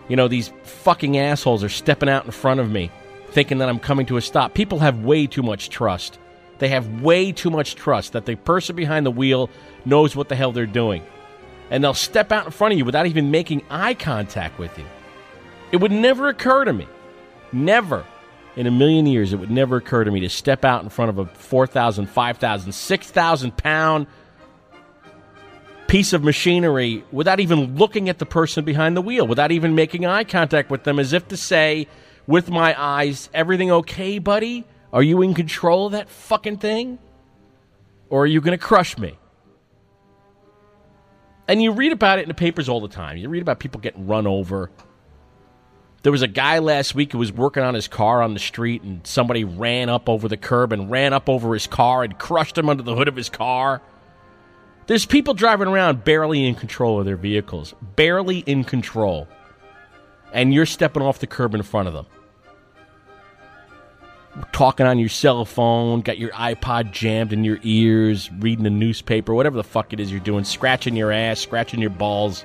you know these fucking assholes are stepping out in front of me, thinking that I'm coming to a stop. People have way too much trust. They have way too much trust that the person behind the wheel knows what the hell they're doing, and they'll step out in front of you without even making eye contact with you. It would never occur to me, never in a million years, it would never occur to me to step out in front of a 4,000, 5,000, 6,000 pound piece of machinery without even looking at the person behind the wheel, without even making eye contact with them, as if to say, with my eyes, everything okay, buddy? Are you in control of that fucking thing? Or are you going to crush me? And you read about it in the papers all the time. You read about people getting run over there was a guy last week who was working on his car on the street, and somebody ran up over the curb and ran up over his car and crushed him under the hood of his car. There's people driving around barely in control of their vehicles, barely in control. And you're stepping off the curb in front of them. Talking on your cell phone, got your iPod jammed in your ears, reading the newspaper, whatever the fuck it is you're doing, scratching your ass, scratching your balls.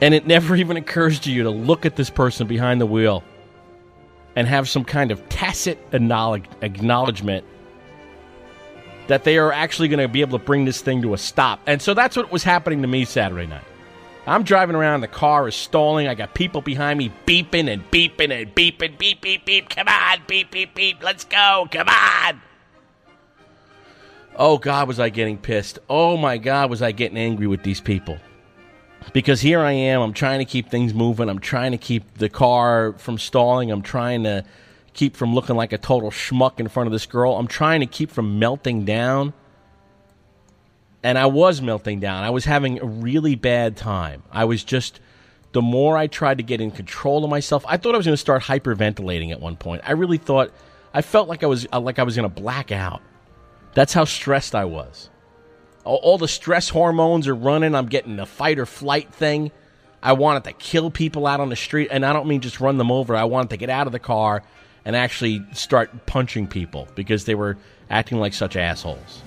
And it never even occurs to you to look at this person behind the wheel and have some kind of tacit acknowledgement that they are actually going to be able to bring this thing to a stop. And so that's what was happening to me Saturday night. I'm driving around, the car is stalling. I got people behind me beeping and beeping and beeping, beep, beep, beep. Come on, beep, beep, beep. Let's go. Come on. Oh, God, was I getting pissed. Oh, my God, was I getting angry with these people. Because here I am, I'm trying to keep things moving. I'm trying to keep the car from stalling. I'm trying to keep from looking like a total schmuck in front of this girl. I'm trying to keep from melting down. And I was melting down. I was having a really bad time. I was just, the more I tried to get in control of myself, I thought I was going to start hyperventilating at one point. I really thought, I felt like I was uh, like I was going to black out. That's how stressed I was. All, all the stress hormones are running. I'm getting the fight or flight thing. I wanted to kill people out on the street, and I don't mean just run them over. I wanted to get out of the car and actually start punching people because they were acting like such assholes.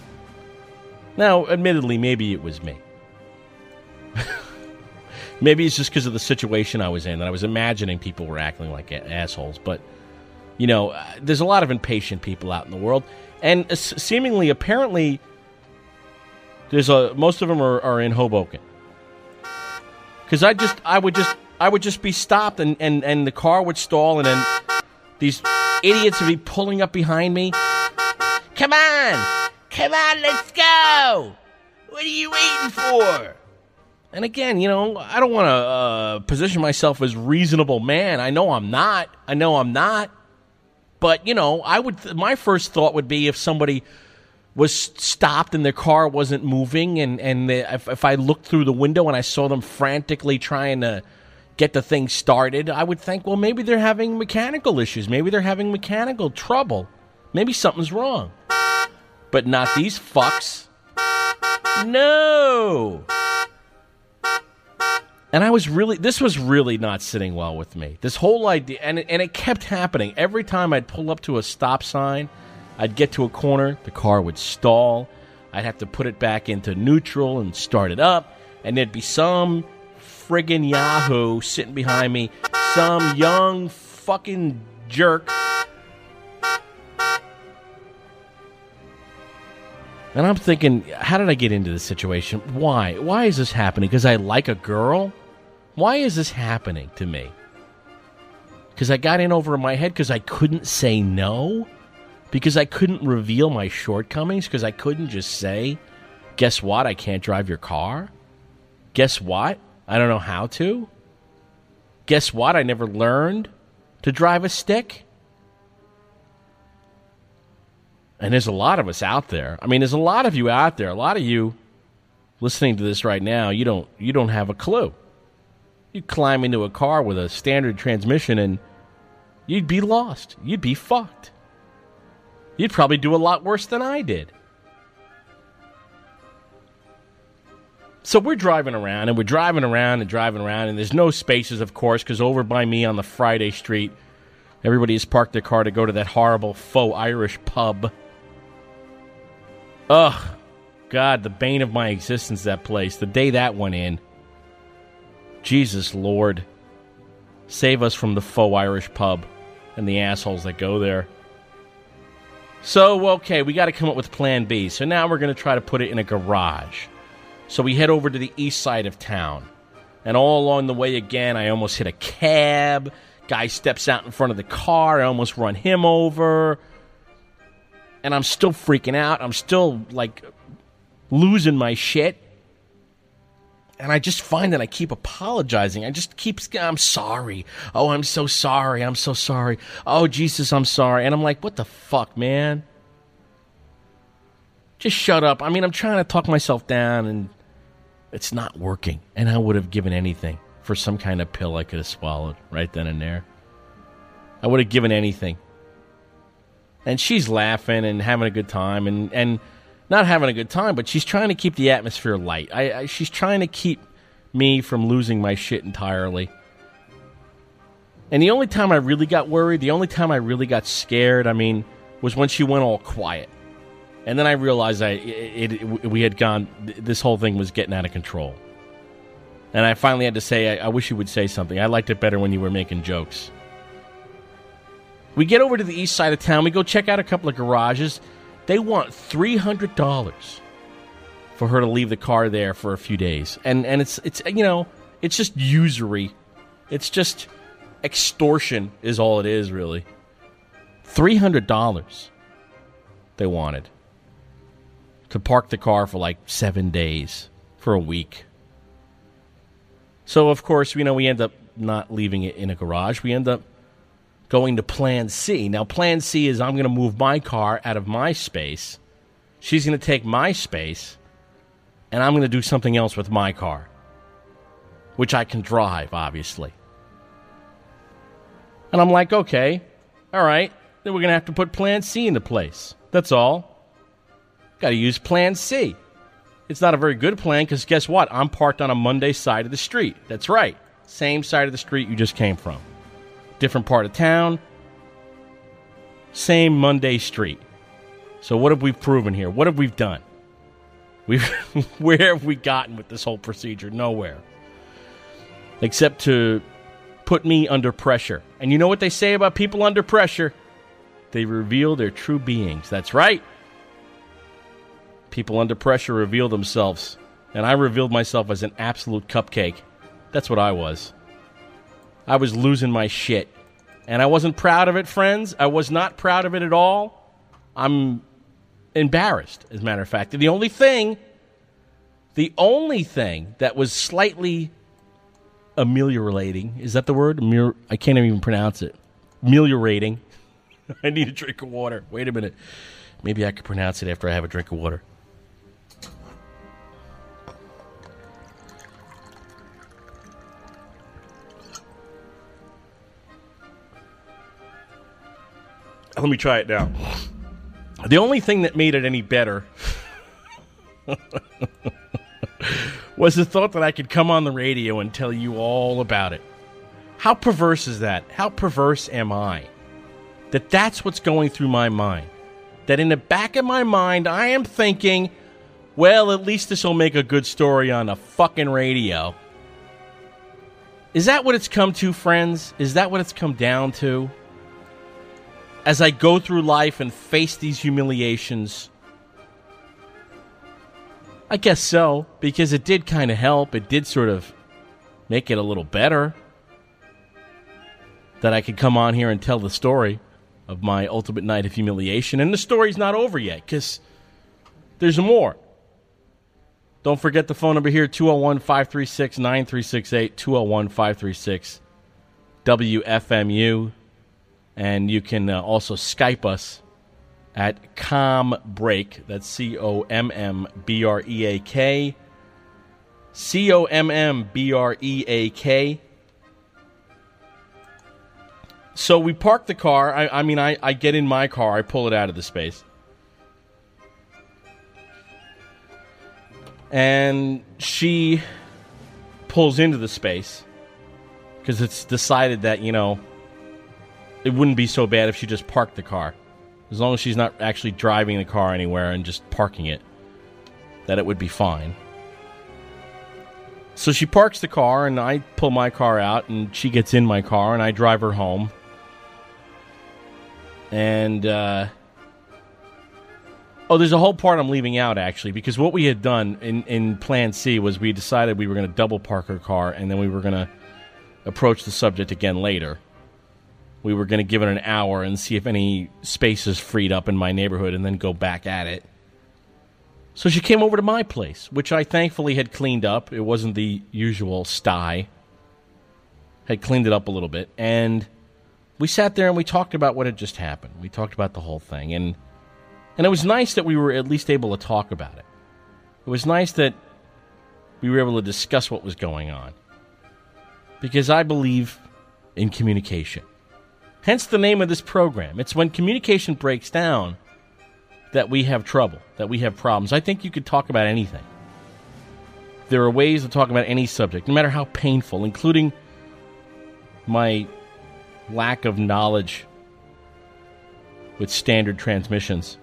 Now, admittedly, maybe it was me. maybe it's just because of the situation I was in, and I was imagining people were acting like assholes. But, you know, uh, there's a lot of impatient people out in the world. And seemingly, apparently, there's a most of them are, are in Hoboken. Because I just, I would just, I would just be stopped, and, and, and the car would stall, and then these idiots would be pulling up behind me. Come on, come on, let's go. What are you waiting for? And again, you know, I don't want to uh, position myself as reasonable man. I know I'm not. I know I'm not. But you know, I would. My first thought would be if somebody was stopped and their car wasn't moving, and and the, if, if I looked through the window and I saw them frantically trying to get the thing started, I would think, well, maybe they're having mechanical issues. Maybe they're having mechanical trouble. Maybe something's wrong. But not these fucks. No. And I was really, this was really not sitting well with me. This whole idea, and it, and it kept happening. Every time I'd pull up to a stop sign, I'd get to a corner, the car would stall. I'd have to put it back into neutral and start it up, and there'd be some friggin' Yahoo sitting behind me, some young fucking jerk. And I'm thinking, how did I get into this situation? Why? Why is this happening? Because I like a girl? Why is this happening to me? Because I got in over my head because I couldn't say no? Because I couldn't reveal my shortcomings? Because I couldn't just say, guess what? I can't drive your car? Guess what? I don't know how to? Guess what? I never learned to drive a stick? And there's a lot of us out there. I mean, there's a lot of you out there. A lot of you listening to this right now, you don't you don't have a clue. You climb into a car with a standard transmission and you'd be lost. You'd be fucked. You'd probably do a lot worse than I did. So we're driving around and we're driving around and driving around, and there's no spaces, of course, because over by me on the Friday street, everybody has parked their car to go to that horrible faux Irish pub. Ugh, God, the bane of my existence, that place. The day that went in. Jesus Lord. Save us from the faux Irish pub and the assholes that go there. So, okay, we got to come up with plan B. So now we're going to try to put it in a garage. So we head over to the east side of town. And all along the way again, I almost hit a cab. Guy steps out in front of the car. I almost run him over. And I'm still freaking out. I'm still like losing my shit. And I just find that I keep apologizing. I just keep, I'm sorry. Oh, I'm so sorry. I'm so sorry. Oh, Jesus, I'm sorry. And I'm like, what the fuck, man? Just shut up. I mean, I'm trying to talk myself down and it's not working. And I would have given anything for some kind of pill I could have swallowed right then and there. I would have given anything. And she's laughing and having a good time. And, and not having a good time, but she's trying to keep the atmosphere light. I, I she's trying to keep me from losing my shit entirely. And the only time I really got worried, the only time I really got scared, I mean, was when she went all quiet. And then I realized I it, it, we had gone. This whole thing was getting out of control. And I finally had to say, I, I wish you would say something. I liked it better when you were making jokes. We get over to the east side of town. We go check out a couple of garages. They want three hundred dollars for her to leave the car there for a few days, and and it's it's you know it's just usury. It's just extortion is all it is really. Three hundred dollars they wanted to park the car for like seven days for a week. So of course, you know, we end up not leaving it in a garage. We end up going to Plan C. Now, Plan C is I'm going to move my car out of my space. She's going to take my space, and I'm going to do something else with my car, which I can drive, obviously. And I'm like, okay, all right, then we're going to have to put Plan C into place. That's all. Got to use Plan C. It's not a very good plan because guess what? I'm parked on a Monday side of the street. That's right. Same side of the street you just came from. Different part of town. Same Monday street. So what have we proven here? What have we done? We've where have we gotten with this whole procedure? Nowhere. Except to put me under pressure. And you know what they say about people under pressure? They reveal their true beings. That's right. People under pressure reveal themselves. And I revealed myself as an absolute cupcake. That's what I was. I was losing my shit. And I wasn't proud of it, friends. I was not proud of it at all. I'm embarrassed, as a matter of fact. The only thing, the only thing that was slightly ameliorating, is that the word? I can't even pronounce it. Ameliorating. I need a drink of water. Wait a minute. Maybe I could pronounce it after I have a drink of water. Let me try it now. The only thing that made it any better was the thought that I could come on the radio and tell you all about it. How perverse is that? How perverse am I? That that's what's going through my mind. That in the back of my mind, I am thinking, well, at least this will make a good story on the fucking radio. Is that what it's come to, friends? Is that what it's come down to? As I go through life and face these humiliations, I guess so, because it did kind of help. It did sort of make it a little better that I could come on here and tell the story of my ultimate night of humiliation. And the story's not over yet, because there's more. Don't forget the phone number here 201 536 9368, 201 536 WFMU. And you can uh, also Skype us at CommBreak. That's C O M M B R E A K. C O M M B R E A K. So we park the car. I, I mean, I, I get in my car, I pull it out of the space. And she pulls into the space because it's decided that, you know, it wouldn't be so bad if she just parked the car. As long as she's not actually driving the car anywhere and just parking it, that it would be fine. So she parks the car, and I pull my car out, and she gets in my car, and I drive her home. And, uh, oh, there's a whole part I'm leaving out, actually, because what we had done in, in Plan C was we decided we were going to double park her car, and then we were going to approach the subject again later we were going to give it an hour and see if any spaces freed up in my neighborhood and then go back at it. So she came over to my place, which I thankfully had cleaned up. It wasn't the usual sty. Had cleaned it up a little bit. And we sat there and we talked about what had just happened. We talked about the whole thing. And, and it was nice that we were at least able to talk about it. It was nice that we were able to discuss what was going on. Because I believe in communication. Hence the name of this program. It's when communication breaks down, that we have trouble, that we have problems. I think you could talk about anything. There are ways to talk about any subject, no matter how painful, including my lack of knowledge with standard transmissions.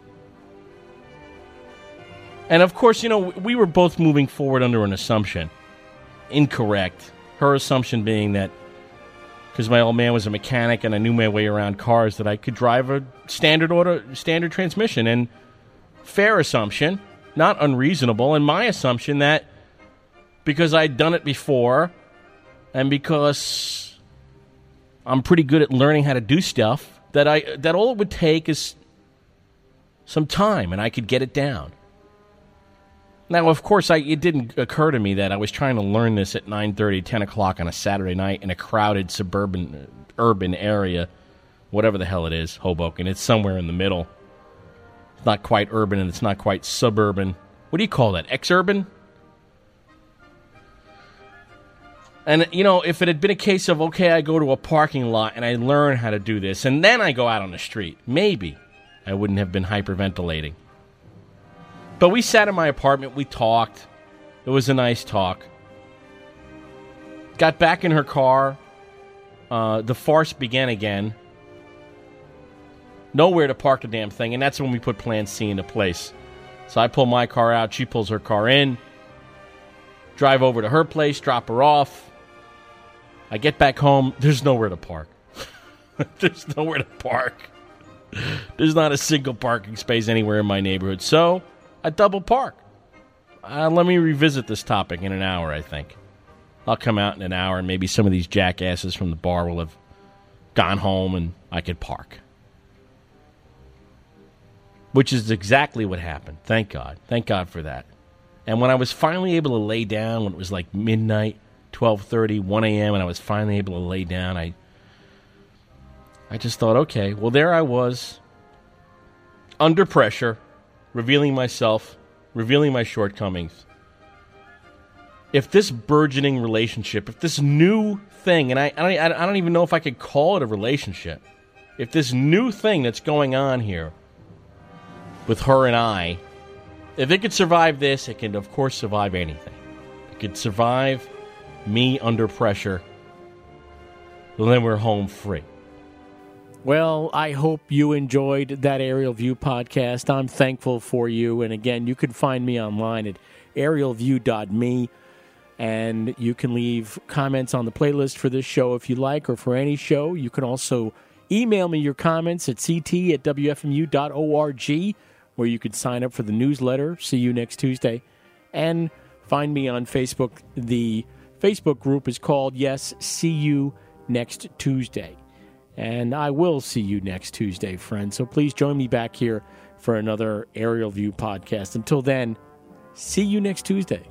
And of course, you know, we were both moving forward under an assumption. Incorrect. Her assumption being that because my old man was a mechanic and I knew my way around cars that I could drive a standard order standard transmission and fair assumption, not unreasonable, and my assumption that because I'd done it before and because I'm pretty good at learning how to do stuff that I that all it would take is some time and I could get it down. Now, of course, I, it didn't occur to me that I was trying to learn this at 9.30, 10 o'clock on a Saturday night in a crowded suburban, urban area, whatever the hell it is, Hoboken. It's somewhere in the middle. It's not quite urban and it's not quite suburban. What do you call that? Exurban? And, you know, if it had been a case of, okay, I go to a parking lot and I learn how to do this, and then I go out on the street, maybe I wouldn't have been hyperventilating. But we sat in my apartment, we talked. It was a nice talk. Got back in her car. Uh, the farce began again. Nowhere to park the damn thing, and that's when we put Plan C into place. So I pull my car out, she pulls her car in, drive over to her place, drop her off. I get back home, there's nowhere to park. there's nowhere to park. There's not a single parking space anywhere in my neighborhood. So I double park. Uh, let me revisit this topic in an hour, I think. I'll come out in an hour, and maybe some of these jackasses from the bar will have gone home and I could park. Which is exactly what happened. Thank God. Thank God for that. And when I was finally able to lay down, when it was like midnight, 12:30, 1 a.m., and I was finally able to lay down, I I just thought, okay, well there I was under pressure, revealing myself, revealing my shortcomings. If this burgeoning relationship, if this new thing, and I, I, don't, I don't even know if I could call it a relationship, if this new thing that's going on here with her and I, if it could survive this, it can, of course, survive anything. It could survive me under pressure. Then we're home free. Well, I hope you enjoyed that Aerial View podcast. I'm thankful for you. And again, you can find me online at aerialview.me. And you can leave comments on the playlist for this show if you like, or for any show. You can also email me your comments at ct at wfmu.org, where you can sign up for the newsletter. See you next Tuesday. And find me on Facebook. The Facebook group is called Yes, See You Next Tuesday. And I will see you next Tuesday, friends. So please join me back here for another Aerial View podcast. Until then, see you next Tuesday.